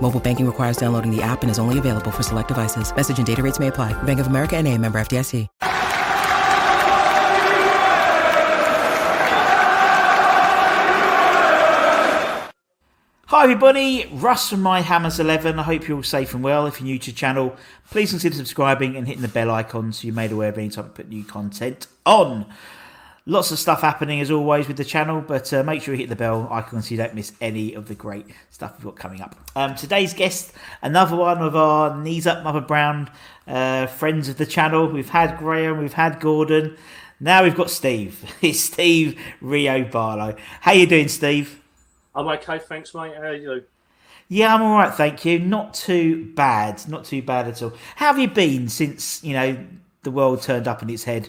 Mobile banking requires downloading the app and is only available for select devices. Message and data rates may apply. Bank of America and a member FDIC. Hi everybody, Russ from My Hammers 11. I hope you're all safe and well. If you're new to the channel, please consider subscribing and hitting the bell icon so you're made aware of any time I put new content on. Lots of stuff happening as always with the channel, but uh, make sure you hit the bell icon so you don't miss any of the great stuff we've got coming up. Um, today's guest, another one of our knees up, Mother Brown uh, friends of the channel. We've had Graham, we've had Gordon, now we've got Steve. It's Steve Rio Barlow. How you doing, Steve? I'm okay, thanks, mate. How are you? Yeah, I'm all right, thank you. Not too bad, not too bad at all. How have you been since you know the world turned up in its head?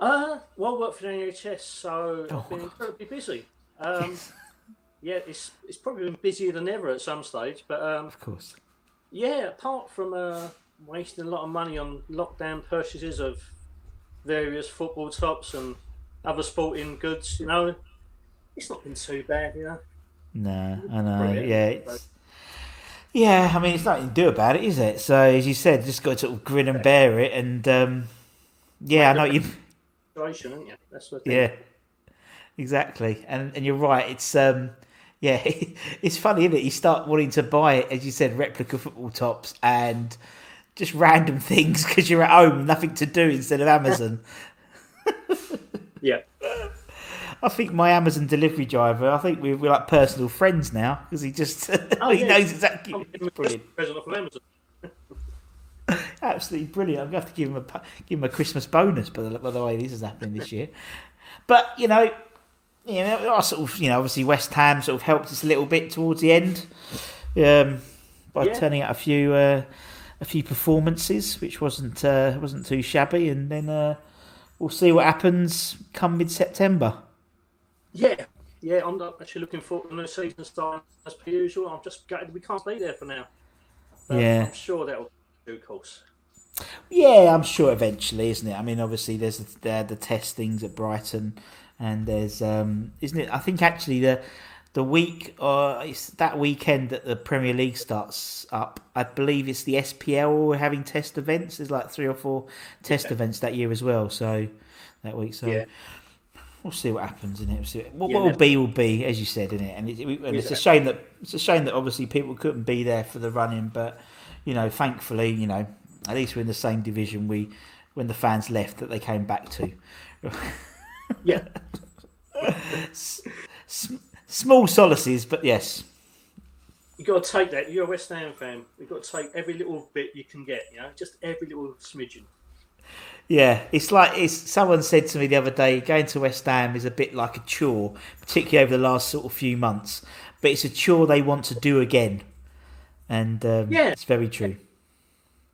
Uh, well, work for the NHS, so Oh. I've been incredibly busy. Um, yeah, it's it's probably been busier than ever at some stage, but um, Of course. yeah, apart from uh, wasting a lot of money on lockdown purchases of various football tops and other sporting goods, you know, it's not been too bad, you know. No, I know. Brilliant. Yeah, it's, yeah. I mean, it's nothing to do about it, is it? So, as you said, just got to sort of grin and bear it, and um, yeah, I know you. Situation, isn't you? That's the thing. Yeah, exactly. And and you're right. It's um, yeah, it's funny, isn't it? You start wanting to buy, it, as you said, replica football tops and just random things because you're at home, nothing to do instead of Amazon. Yeah. I think my Amazon delivery driver. I think we're, we're like personal friends now because he just Oh, he yeah. knows exactly. I'm giving him a Brilliant. present off of Amazon. Absolutely brilliant. I'm going to have to give him a give him a Christmas bonus by the, by the way this is happening this year. But you know, you know, I sort of you know obviously West Ham sort of helped us a little bit towards the end um, by Yeah. turning out a few uh, a few performances, which wasn't uh, wasn't too shabby, and then uh, we'll see what happens come mid September. Yeah, yeah, I'm not actually looking forward to the season starting as per usual. I'm just gutted we can't be there for now. Yeah. I'm sure that'll of course. Yeah, I'm sure eventually, isn't it? I mean, obviously, there's the, the, the testings at Brighton, and there's, um, isn't it? I think actually the the week, uh, it's that weekend that the Premier League starts up. I believe it's the SPL we're having test events. There's like three or four test events that year as well. So that week, so Yeah. we'll see what happens in it. We'll what, Yeah, will be will be, as you said, in it. And, it, and it's a shame that it's a shame that obviously people couldn't be there for the running, but you know, thankfully, you know, at least we're in the same division. We when the fans left that they came back to. Yeah, S- small solaces, but yes. you got to take that. You're a West Ham fan. You've got to take every little bit you can get. You know, just every little smidgen. Yeah, it's like it's. Someone said to me the other day, going to West Ham is a bit like a chore, particularly over the last sort of few months. But it's a chore they want to do again, and um, Yeah. it's very true.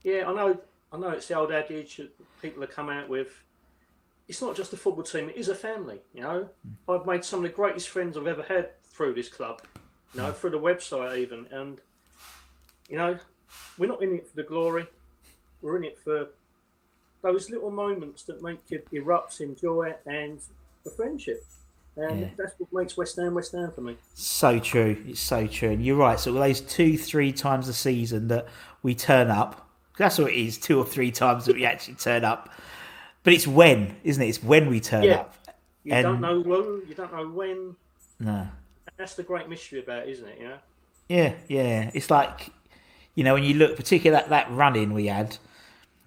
Yeah, I know. I know it's the old adage that people have come out with. It's not just a football team; it is a family. You know, I've made some of the greatest friends I've ever had through this club. You know, through the website even, and you know, we're not in it for the glory. We're in it for those little moments that make you erupt in joy and the friendship. And Yeah. that's what makes West Ham West Ham for me. So true. It's so true. And you're right. So those two, three times a season that we turn up, that's what it is. Two or three times that we actually turn up. But it's when, isn't it? It's when we turn Yeah. up. You And- don't know who, you don't know when. No. That's the great mystery about it, isn't it? You know? Yeah, yeah. It's like, you know, when you look, particularly that, that run in we had,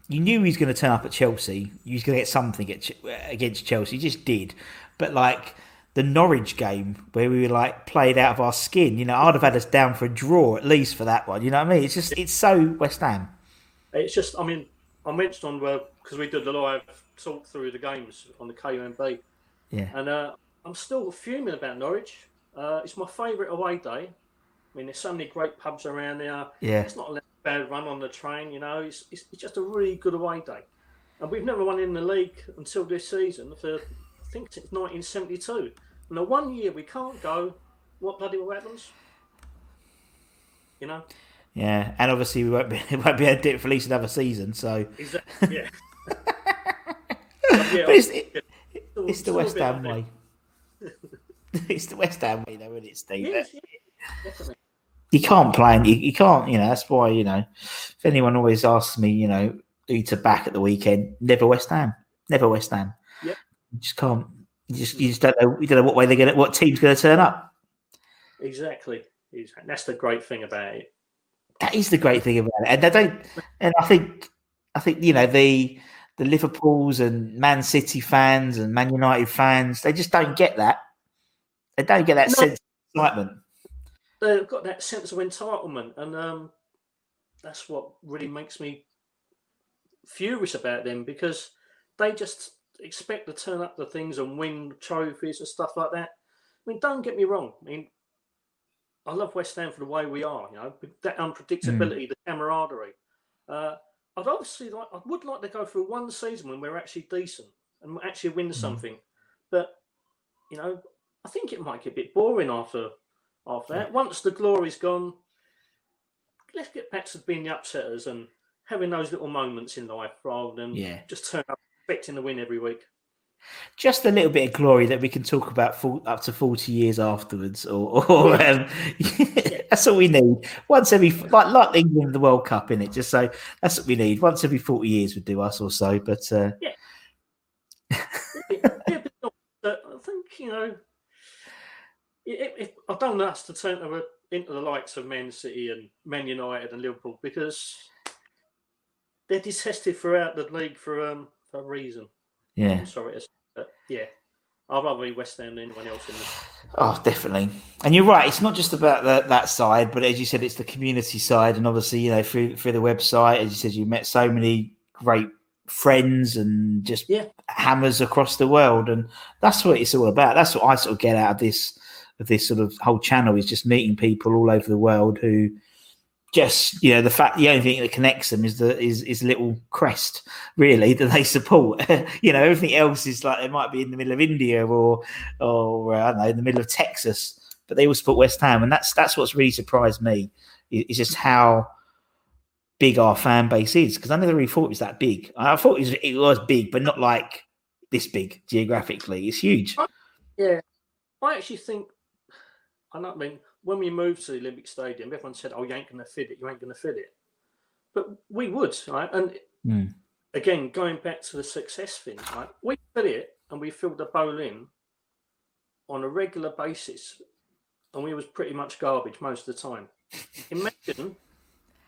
you knew he was going to turn up at Chelsea. He was going to get something at, against Chelsea. He just did. But like the Norwich game where we were like played out of our skin, you know, I'd have had us down for a draw at least for that one. You know what I mean? It's just, it's so West Ham. It's just, I mean, I mentioned on well because we did the live talk through the games on the KUMB, Yeah. and uh, I'm still fuming about Norwich. Uh, it's my favourite away day. I mean, there's so many great pubs around there. Yeah. It's not a bad run on the train, you know. It's, it's, it's just a really good away day. And we've never won in the league until this season for, I think, since 1972. And the one year we can't go, what bloody well happens? You know? Yeah. And obviously we won't be, it won't be able to do for at least another season. So, Exactly. Yeah. But yeah, but it's, it, still- it's the still a West Ham way. it's the West Ham way, though, isn't it, Steve? Yes, yeah, definitely. you can't play and you, you can't you know that's why you know if anyone always asks me you know who to back at the weekend never west ham never west ham Yep. you just can't you just you just don't know you don't know what way they're gonna what team's gonna turn up Exactly. Exactly. That's the great thing about it. that is the great thing about it and they don't and i think i think you know the the liverpools and man city fans and man united fans they just don't get that they don't get that No. sense of excitement They've got that sense of entitlement, and um, that's what really makes me furious about them because they just expect to turn up to things and win trophies and stuff like that. I mean, don't get me wrong. I mean, I love West Ham for the way we are, you know, that unpredictability, mm. the camaraderie. Uh, I'd obviously like, I would like to go through one season when we're actually decent and actually win mm. something, but you know, I think it might get a bit boring after after that. Mm. Once the glory's gone, let's get back to being the upsetters and having those little moments in life rather than Yeah. just turn up expecting to win every week. just a little bit of glory that we can talk about for, up to 40 years afterwards or, or um, that's all we need. Once every like like england the world cup in it just so that's what we need. Once every 40 years would do us or so but uh, yeah, but, no, but I think you know, it, it, I don't want us to turn the- into the likes of Man City and Man United and Liverpool because they're detested throughout the league for um for a reason. yeah I'm sorry, to say, but yeah, I'd rather be West Ham than anyone else in this. oh definitely and you're right it's not just about the, that side but as you said it's the community side and obviously you know through through the website as you said you met so many great friends and just Yeah. hammers across the world and that's what it's all about that's what i sort of get out of this of this sort of whole channel is just meeting people all over the world who just you know the fact the only thing that connects them is the is is little crest really that they support. You know everything else is like they might be in the middle of india or or uh, i don't know in the middle of texas but they all support west ham. And that's that's what's really surprised me is just how big our fan base is because i never really thought it was that big. I thought it was, it was big but not like this big geographically. It's huge. Yeah, I actually think I. I mean, when we moved to the Olympic Stadium, everyone said, "Oh, you ain't going to fit it. You ain't going to fit it," but we would, right? And Mm. again, going back to the success thing, right? We fit it, and we filled the bowl in on a regular basis, and we was pretty much garbage most of the time. Imagine.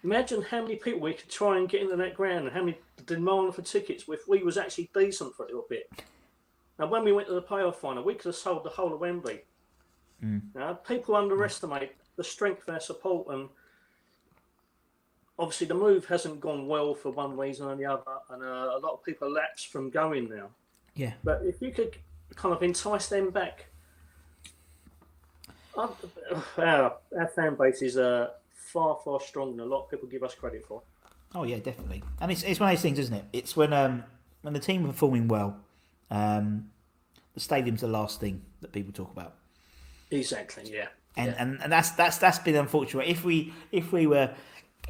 Imagine how many people we could try and get into that ground and how many demand for tickets if we was actually decent for a little bit. And when we went to the playoff final, we could have sold the whole of Wembley. Now, people underestimate the strength of our support, and obviously the move hasn't gone well for one reason or the other, and uh, a lot of people lapse from going now. yeah But if you could kind of entice them back, our, our fan base is uh, far, far stronger than a lot of people give us credit for. Oh yeah, definitely. And it's it's one of those things, isn't it? It's when um when the team are performing well, um, the stadium's the last thing that people talk about. Exactly, yeah. And, and and that's that's that's been unfortunate. If we if we were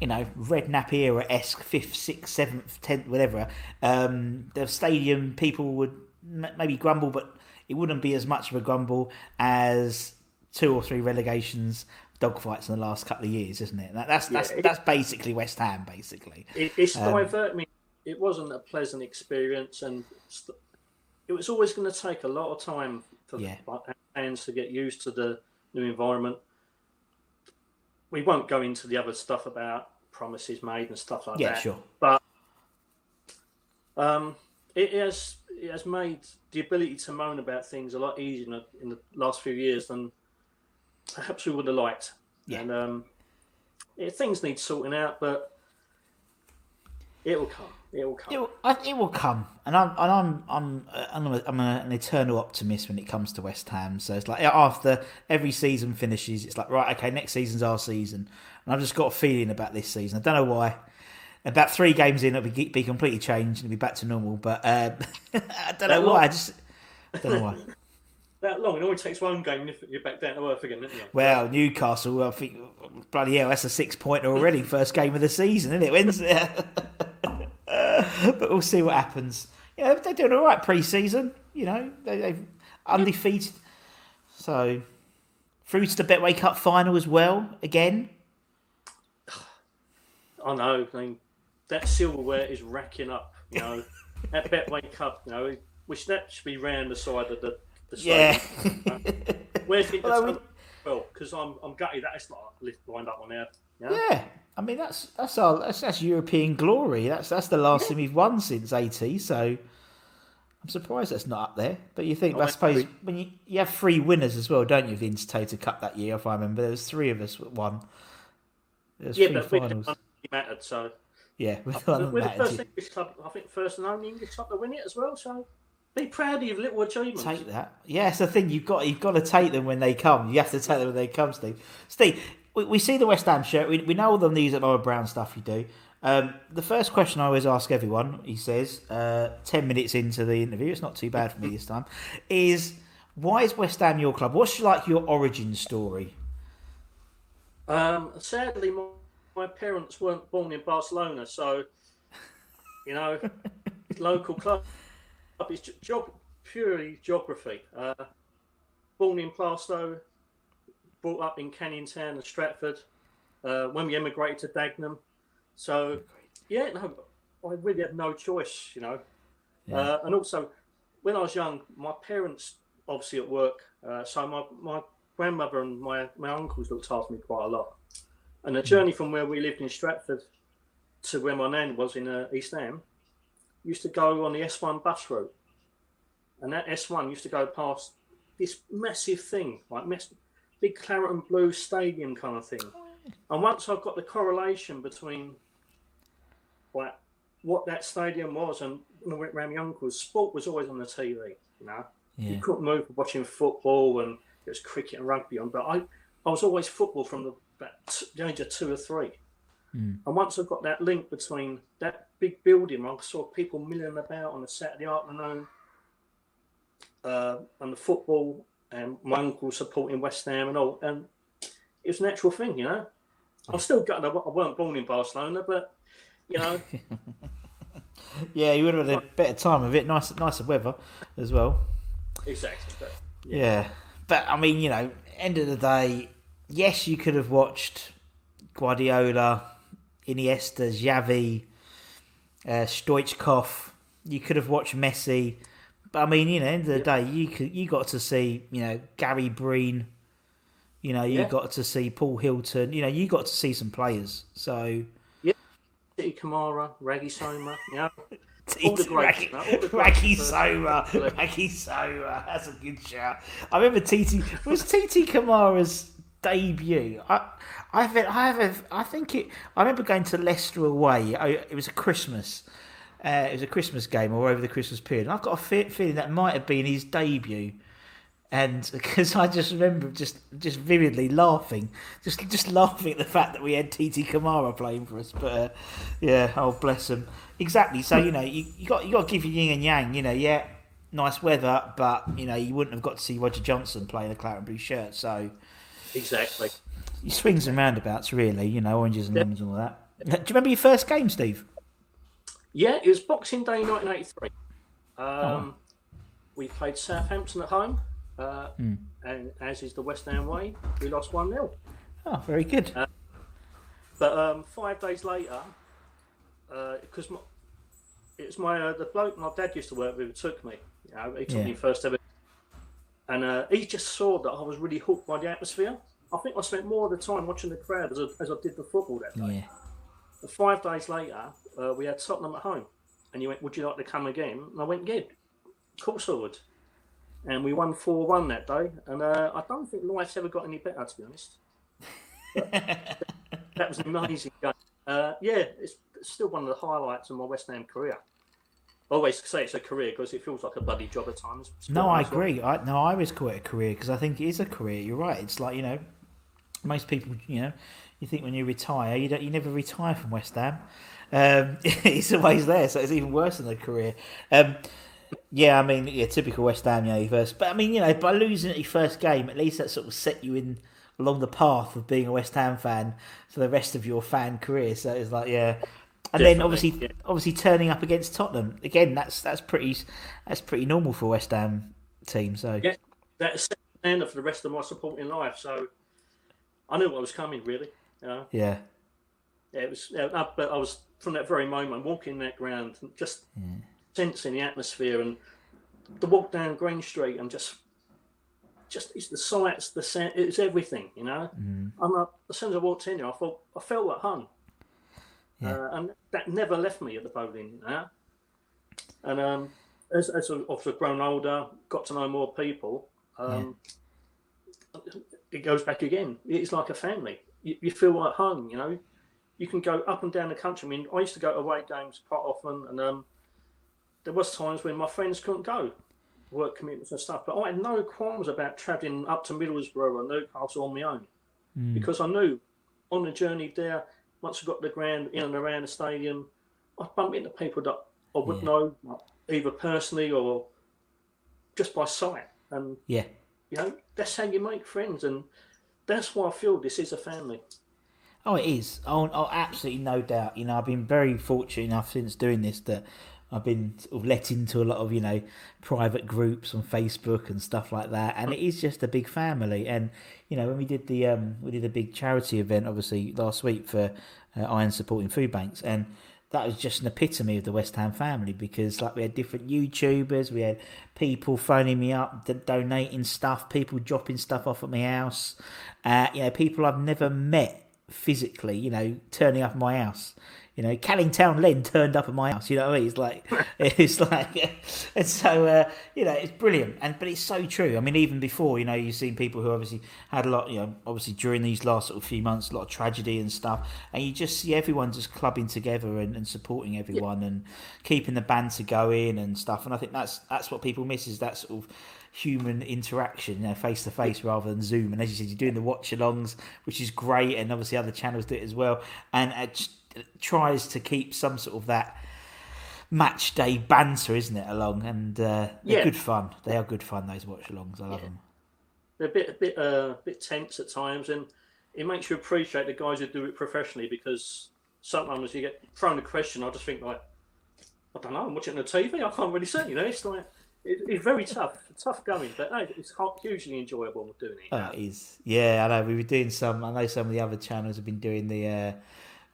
you know, Red Redknapp era esque fifth, sixth, seventh, tenth, whatever. Um, the stadium people would m- maybe grumble, but it wouldn't be as much of a grumble as two or three relegations dogfights in the last couple of years, isn't it? That, that's that's it- that's basically West Ham, basically. It, it's Um, divert me. It wasn't a pleasant experience, and st- it was always going to take a lot of time for Yeah. the fans to get used to the new environment. We won't go into the other stuff about promises made and stuff like Yeah, that. sure. But um, it has it has made the ability to moan about things a lot easier in the, in the last few years than perhaps we would have liked. Yeah. And um, yeah, things need sorting out, but it will come. It will come. It will, it will come, and I'm and I'm I'm uh, I'm, a, I'm a, an eternal optimist when it comes to West Ham. So it's like after every season finishes, it's like right, okay, next season's our season, and I've just got a feeling about this season. I don't know why. About three games in, it'll be, be completely changed and it'll be back to normal. But um, I don't know That why. I just I don't know why. that long. It only takes one game if you're back down to earth again, isn't it? Well, Newcastle, I think bloody hell, that's a six pointer already. First game of the season, isn't it? But we'll see what happens. You know, they're doing all right pre-season. You know, they, they've undefeated. So through to the Betway Cup final as well. Again, I know. I mean, that silverware is racking up. You know, that Betway Cup. You know, which that should be round the side of the. the yeah, stadium. Where's the Although we- well? Because I'm I'm gutted that it's not lift lined up on there. Know? yeah. I mean, that's that's our that's, that's European glory. That's that's the last thing we've won since eighty. So I'm surprised that's not up there. But you think, Oh, I I suppose, agree. when you you have three winners as well, don't you? The Intertoto Cup that year, if I remember, there was three of us that won. Yeah, three but finals. didn't mattered. So Yeah, we won uh, we're the first English club. I think first and only English club to win it as well. So be proud of your little achievements. Take that. Yeah, it's the thing. You've got you've got to take them when they come. You have to take them when they come, Steve. Steve, we, we see the West Ham shirt. We, we know all the news at Laura Brown stuff you do. Um, the first question I always ask everyone, he says, uh, ten minutes into the interview, it's not too bad for me this time, is why is West Ham your club? What's like your origin story? Um, sadly, my, my parents weren't born in Barcelona, so you know, local club is purely geography. Uh, born in Plaistow, brought up in Canning Town and Stratford. Uh, when we emigrated to Dagenham, so yeah, no, I really had no choice, you know. Uh, and also, when I was young, my parents obviously at work, uh, so my, my grandmother and my, my uncles looked after me quite a lot. And the journey from where we lived in Stratford to where my nan was in uh, East Ham used to go on the S1 bus route. And that S1 used to go past this massive thing, like big claret and blue stadium kind of thing. And once I've got the correlation between like what that stadium was and when I went round my uncle's, sport was always on the TV, you know. Yeah. You couldn't move for watching football and it was cricket and rugby on, but I, I was always football from the, about t- the age of two or three. And once I've got that link between that big building, where I saw people milling about on a Saturday afternoon, uh, and the football, and my uncle supporting West Ham and all, and it was a natural thing, you know. I'm still gutted I wa- I weren't born in Barcelona, but you know, Yeah, you would have had a better time of it. Nice, nicer weather as well. exactly. But, Yeah. But I mean, you know, end of the day, yes, you could have watched Guardiola, Iniesta, Xavi, uh, Stoichkov. You could have watched Messi. But I mean, you know, end of the day, you could you got to see, you know, Gary Breen. You know, you Yeah. got to see Paul Hilton. You know, you got to see some players. So Titi Camara, Raggy Soma, you know, All the greats, Raggy, man, all the greats Raggy first- Soma, Raggy Soma. That's a good shout. I remember TT was Titi Camara's debut. I, I have, I have, a, I think it. I remember going to Leicester away. I, it was a Christmas. Uh, it was a Christmas game or over the Christmas period. And I've got a fe- feeling that might have been his debut. And because I just remember just just vividly laughing, just just laughing at the fact that we had Titi Camara playing for us. But uh, yeah, oh bless him. Exactly. So you know you, you got you got to give you yin and yang. You know, yeah, nice weather, but you know you wouldn't have got to see Roger Johnson playing the claret and blue shirt. So exactly. you swings and roundabouts, really. You know, oranges and lemons and all that. Do you remember your first game, Steve? Yeah, it was Boxing Day 1983. Um, oh. We played Southampton at home, uh, mm. and as is the West Ham way, we lost 1 0. Oh, very good. Uh, but um, five days later, because uh, it was my uh, the bloke my dad used to work with took me. You know, he took yeah. me first ever, and uh, he just saw that I was really hooked by the atmosphere. I think I spent more of the time watching the crowd as I, as I did the football that day. Yeah. Five days later, uh, we had Tottenham at home, and he went, "Would you like to come again?" And I went, "Yeah, of course I would." And we won four one that day, and uh, I don't think life's ever got any better, to be honest. that was an amazing game. Uh, yeah, it's still one of the highlights of my West Ham career. I always say it's a career because it feels like a bloody job at times. No, I agree. I, no, I always call it a career because I think it is a career. You're right. It's like you know, most people, you know, you think when you retire, you don't, you never retire from West Ham. Um, it's always there, so it's even worse than the career. Um, yeah, I mean, yeah, typical West Ham, yeah, first. But I mean, you know, by losing at your first game, at least that sort of set you in along the path of being a West Ham fan for the rest of your fan career. So it's like, yeah. And Definitely, then obviously, yeah. obviously turning up against Tottenham again. That's that's pretty that's pretty normal for West Ham team. So yeah, that's the standard for the rest of my supporting life. So I knew what was coming, really. You know? Yeah. It was. But I was from that very moment walking that ground, and just yeah. sensing the atmosphere and the walk down Green Street and just just it's the sights, the sound, it's everything, you know. Mm. And uh, as soon as I walked in there, I thought I felt at home, yeah. uh, and that never left me at the Boleyn. You know? And um, as, as I've grown older, got to know more people, um, yeah. it goes back again. It's like a family. You, you, feel at home, you know. You can go up and down the country. I mean, I used to go to away games quite often, and um, there was times when my friends couldn't go work commitments and stuff. But I had no qualms about travelling up to Middlesbrough and Newcastle on my own mm. because I knew on the journey there, once I got the ground in and around the stadium, I'd bump into people that I would yeah. know either personally or just by sight. And yeah, you know, that's how you make friends, and that's why I feel this is a family. Oh, it is. Oh, oh, absolutely no doubt. You know, I've been very fortunate enough since doing this that I've been sort of let into a lot of you know private groups on Facebook and stuff like that, and it is just a big family. And you know when we did the um, we did a big charity event obviously last week for uh, Iron supporting food banks, and that was just an epitome of the West Ham family because like we had different YouTubers, we had people phoning me up, donating stuff, people dropping stuff off at my house, uh, you know people I've never met physically, you know turning up at my house you know, Canning Town Len turned up at my house. You know what I mean? It's like, it's like, and so uh, you know, it's brilliant. And but it's so true. I mean, even before, you know, you've seen people who obviously had a lot, you know, obviously during these last sort of few months, a lot of tragedy and stuff, and you just see everyone just clubbing together and, and supporting everyone yeah. and keeping the banter going and stuff. And I think that's that's what people miss is that sort of human interaction, you know, face to face rather than Zoom. And as you said, you're doing the watch alongs, which is great, and obviously other channels do it as well. And it tries to keep some sort of that match day banter, isn't it, along? And uh, they're yeah. good fun. They are good fun. Those watch alongs, I love yeah. them. They're a bit, a bit, uh, bit tense at times, and it makes you appreciate the guys who do it professionally because sometimes you get thrown a question. I just think like, I don't know. I'm watching on the TV. I can't really see. You know, it's like it, it's very tough, tough going, but no, it's hugely enjoyable doing it. Oh, it is. Yeah, I know. We were doing some. I know some of the other channels have been doing the. Uh,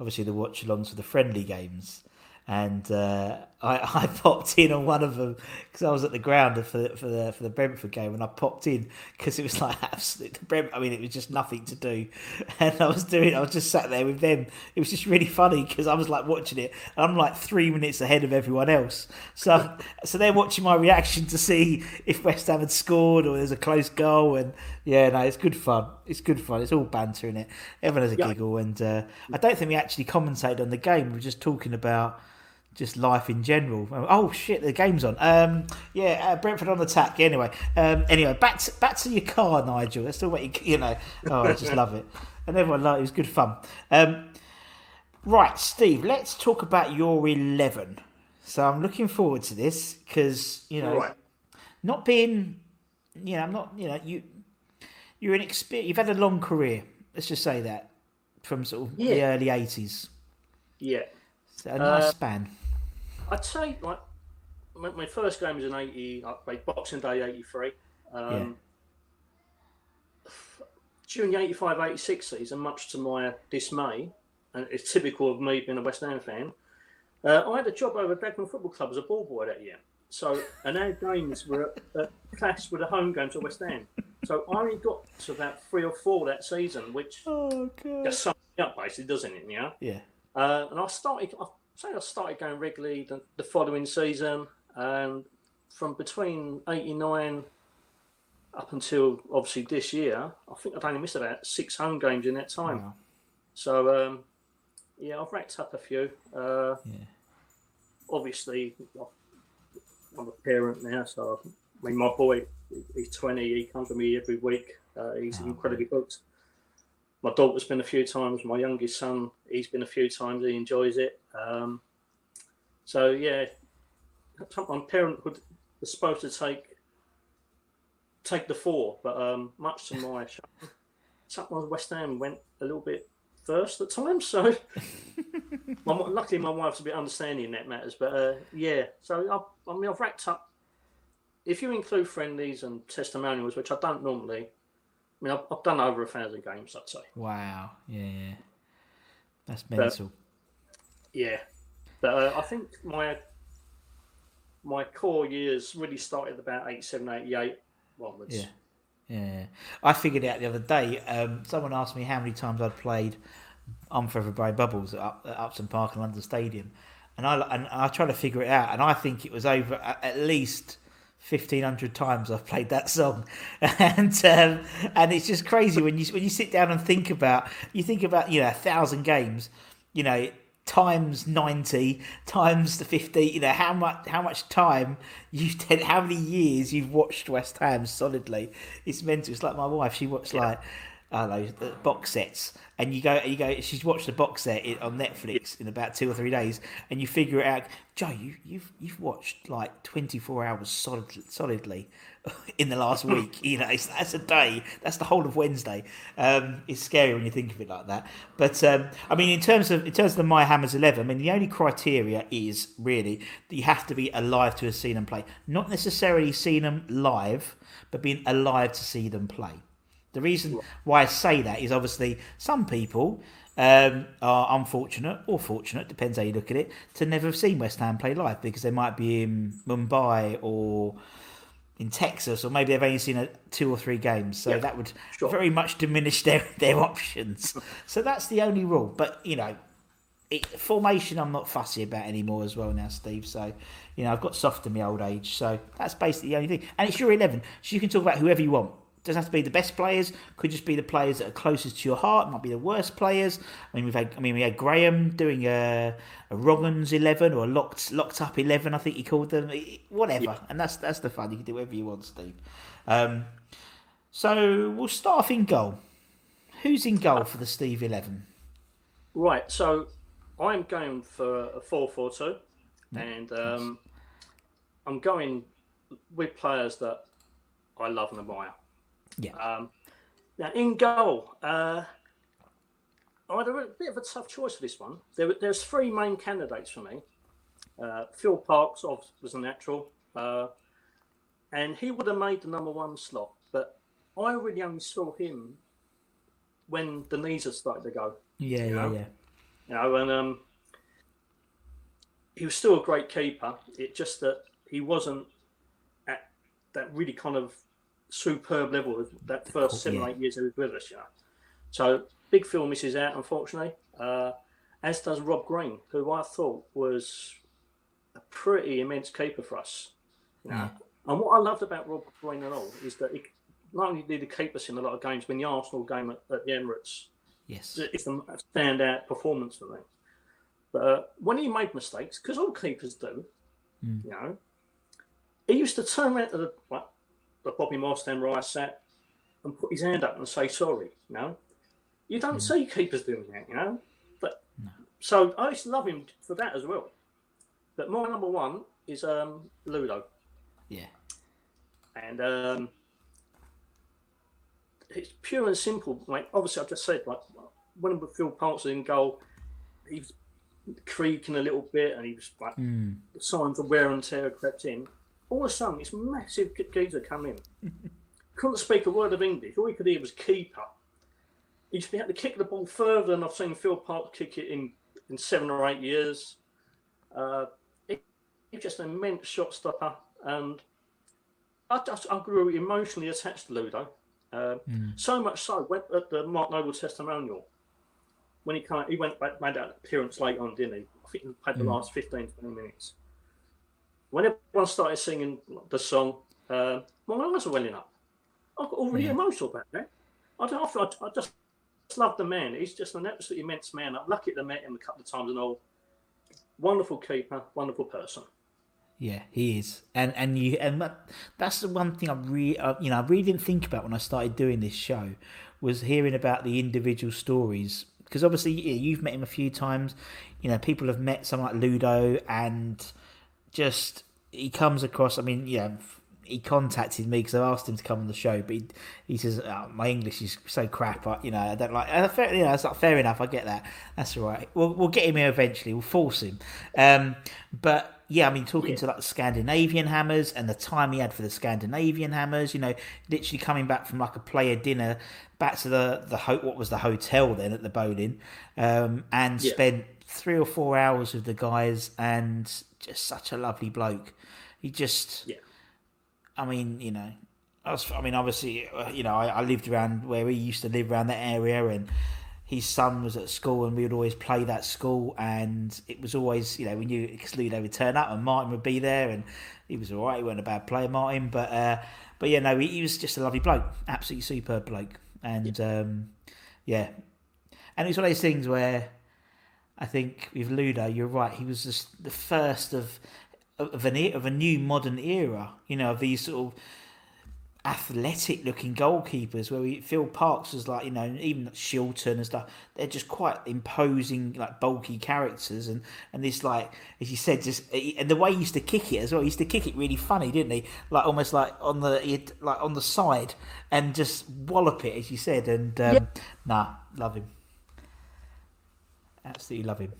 obviously the watch alongs for the friendly games. And uh, I, I popped in on one of them because I was at the ground for the, for the for the Brentford game, and I popped in because it was like absolute Brent. I mean, it was just nothing to do, and I was doing. I was just sat there with them. It was just really funny because I was like watching it, and I'm like three minutes ahead of everyone else. So so they're watching my reaction to see if West Ham had scored or there's a close goal, and yeah, no, it's good fun. It's good fun. It's all banter in it. Everyone has a yeah. giggle, and uh, I don't think we actually commentated on the game. We were just talking about just life in general. Oh shit, the game's on. Um, yeah, uh, Brentford on attack. Anyway, um, anyway, back to, back to your car, Nigel. That's still what you, you know. Oh, I just love it, and everyone loved it. It was good fun. Um, right, Steve. Let's talk about your eleven. So I'm looking forward to this because you know, right. not being, you know, I'm not, you know, you you're an experience. You've had a long career. Let's just say that from sort of yeah. the early '80s. Yeah. So a nice Uh, span. I'd say like my, my first game was in eighty. I played Boxing Day eighty three. Um, During the 85-86 season, much to my dismay, and it's typical of me being a West Ham fan, uh, I had a job over at Dagenham Football Club as a ball boy that year. So, and our games were at, clash with the home games at West Ham. So I only got to about three or four that season, which Oh god. just sums it up basically, doesn't it? Yeah. Yeah. Uh, and I started, I say I started going regularly the, the following season, and from between '89 up until obviously this year, I think I've only missed about six home games in that time. Wow. So um, yeah, I've racked up a few. Uh, Yeah. Obviously, I'm a parent now, so I mean, my boy, he's 20. He comes to me every week. Uh, he's Oh, incredibly hooked. My daughter's been a few times. My youngest son, he's been a few times. He enjoys it. Um, so yeah, my parenthood was supposed to take take the four, but um, much to my shame, sometimes West Ham went a little bit first at times. So my, luckily, my wife's a bit understanding in that matters. But uh, yeah, so I've, I mean, I've racked up. If you include friendlies and testimonials, which I don't normally, I mean, I've, I've done over a thousand games, I'd say. Wow. Yeah. yeah. That's mental. Yeah, but uh, I think my my core years really started about 87, 88 onwards. Yeah. Yeah, I figured out the other day. Um, someone asked me how many times I'd played "I'm Forever Blowing Bubbles" at, Up- at Upton Park and London Stadium, and I and I tried to figure it out, and I think it was over at least fifteen hundred times I've played that song, and um, and it's just crazy when you when you sit down and think about you think about you know a thousand games, you know times 90 times the 50 you know how much how much time you've how many years you've watched west ham solidly. It's mental. It's like my wife she watched like Don't know the box sets. And you go you go she's watched the box set on netflix in about two or three days and you figure it out joe you you've you've watched like 24 hours solid, solidly in the last week. You know it's, that's a day. That's the whole of wednesday. Um, it's scary when you think of it like that. But um, i mean in terms of in terms of the my hammers 11 i mean the only criteria is really that you have to be alive to have seen them play. Not necessarily seen them live but being alive to see them play the reason why I say that is obviously some people um, are unfortunate or fortunate, depends how you look at it, to never have seen West Ham play live because they might be in Mumbai or in Texas, or maybe they've only seen a, two or three games. So Yeah, that would sure. very much diminish their, their options. so that's the only rule. But, you know, it, formation I'm not fussy about anymore as well now, Steve. So, you know, I've got soft in my old age. So that's basically the only thing. And it's your 11. So you can talk about whoever you want. Doesn't have to be the best players. Could just be the players that are closest to your heart. Might be the worst players. I mean, we've had. I mean, we had Graham doing a, a Roggins eleven or a locked locked up eleven. I think he called them. Whatever. And that's that's the fun. You can do whatever you want, Steve. Um, so we'll start off in goal. Who's in goal for the Steve eleven? Right, so I'm going for a 4 4 2, and um, I'm going with players that I love and admire. Yeah. Um, now, in goal, uh, I had a bit of a tough choice for this one. There, there's three main candidates for me. Uh, Phil Parkes was a natural, uh, and he would have made the number one slot, but I really only saw him when the knees had started to go. Yeah, yeah, know? yeah. You know, and um, he was still a great keeper. It just that he wasn't at that really kind of superb level of that first seven, yeah. eight years he was with us. You know, so Big Phil misses out, unfortunately. Uh, as does Rob Green, who I thought was a pretty immense keeper for us. You know? And what I loved about Rob Green and all is that he not only did he keep us in a lot of games, when the Arsenal game at, at the Emirates Yes. it's a standout performance for me. But uh, when he made mistakes, because all keepers do, you know, he used to turn around to the, like, the Bobby where I sat and put his hand up and say sorry. You know, you don't see keepers doing that. You know, but so I used to love him for that as well. But my number one is um, Ludo Yeah. and um, it's pure and simple. Like obviously, I've just said like when Phil Parkes was in goal, he was creaking a little bit, and he was like Mm. signs of wear and tear crept in. All of a sudden, this massive ge- geezer come in. Couldn't speak a word of English. All he could hear was keeper. He just had to kick the ball further than I've seen Phil Park kick it in in seven or eight years. Uh, he, he's just an immense shot stopper, and I, just, I grew emotionally attached to Ludo. Uh, So much so, went at the Mark Noble testimonial when he came, he went back, made that appearance late on, didn't he? I think he played the last 15, 20 minutes. When everyone started singing the song, uh, my eyes were welling up. I got all really emotional about that. I, don't, I, I just love the man. He's just an absolutely immense man. I'm lucky to met him a couple of times and all. Wonderful keeper, wonderful person. Yeah, he is, and and you and that, that's the one thing I really, uh, you know, I really didn't think about when I started doing this show, was hearing about the individual stories. Because obviously, yeah, you've met him a few times. You know, people have met someone like Ludo, and just he comes across. I mean, yeah, he contacted me because I asked him to come on the show, but he, he says oh, my English is so crap. I, you know, I don't like. Uh, fair, you know, it's like fair enough. I get that. That's all right. We'll we'll get him here eventually. We'll force him. Um, but yeah, I mean, talking to like the Scandinavian Hammers and the time he had for the Scandinavian Hammers. You know, literally coming back from like a player dinner back to the the ho- what was the hotel then at the Boleyn, um, and Yeah. spent three or four hours with the guys and just such a lovely bloke. He just Yeah. I mean, you know, I was. I mean, obviously, uh, you know, I, I lived around where he used to live around that area, and his son was at school, and we would always play that school, and it was always, you know, we knew because Ludo would turn up, and Martin would be there, and he was all right. He wasn't a bad player, Martin, but uh, but yeah, no, he, he was just a lovely bloke, absolutely superb bloke, and um, yeah, and it's one of those things where I think with Ludo, you're right. He was just the first of of an of a new modern era. You know, of these sort of athletic looking goalkeepers where we, Phil Parkes was like, you know, even Shilton and stuff, they're just quite imposing, like bulky characters. And, and this, like, as you said, just, and the way he used to kick it as well, he used to kick it really funny, didn't he? Like almost like on the, like on the side and just wallop it, as you said. And, um, nah, love him. Absolutely love him.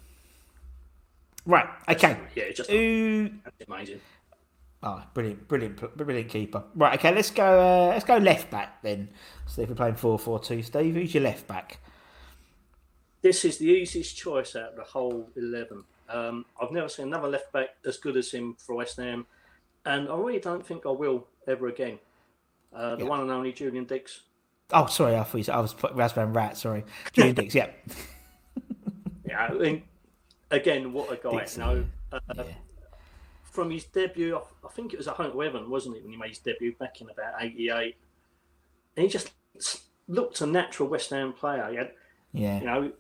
Right, okay. Yeah, it's just Who amazing. Oh, brilliant, brilliant, brilliant keeper. Right, okay, let's go. Uh, let's go left back then. So if we're playing four four two, Steve, who's your left back? This is the easiest choice out of the whole 11. Um, I've never seen another left back as good as him for West Ham, and I really don't think I will ever again. Uh, the Yeah. one and only Julian Dicks. Oh, sorry, I thought you said, I was put Raspberry Rat. Sorry, Julian Dicks. Yeah, Yeah, I mean, again, what a guy. You know, uh, yeah, from his debut, I- think it was at home to Evan, wasn't it, when he made his debut back in about '88? And he just looked a natural West Ham player. He had, yeah, you know,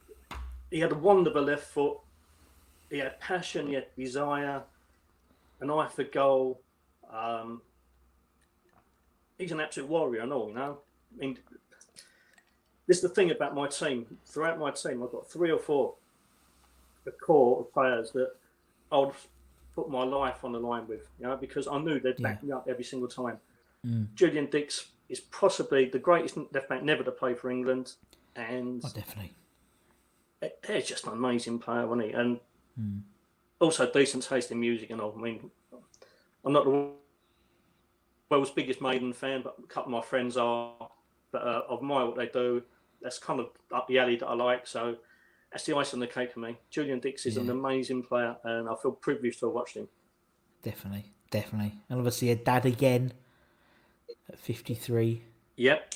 he had a wonderful left foot. He had passion. He had desire, an eye for goal. Um, he's an absolute warrior and all. You know, I mean, this is the thing about my team. Throughout my team, I've got three or four core of players that I would put my life on the line with, you know, because I knew they'd back me up every single time. Julian Dicks is possibly the greatest left back never to play for England, and oh, definitely. he's just an amazing player, wasn't he? And also decent taste in music and all. I mean, I'm not the world's biggest Maiden fan, but a couple of my friends are. But uh, admire what they do. That's kind of up the alley that I like. So that's the ice on the cake for me. Julian Dicks is an amazing player, and I feel privileged to have watched him. Definitely, definitely. And obviously, a dad again at 53. Yep.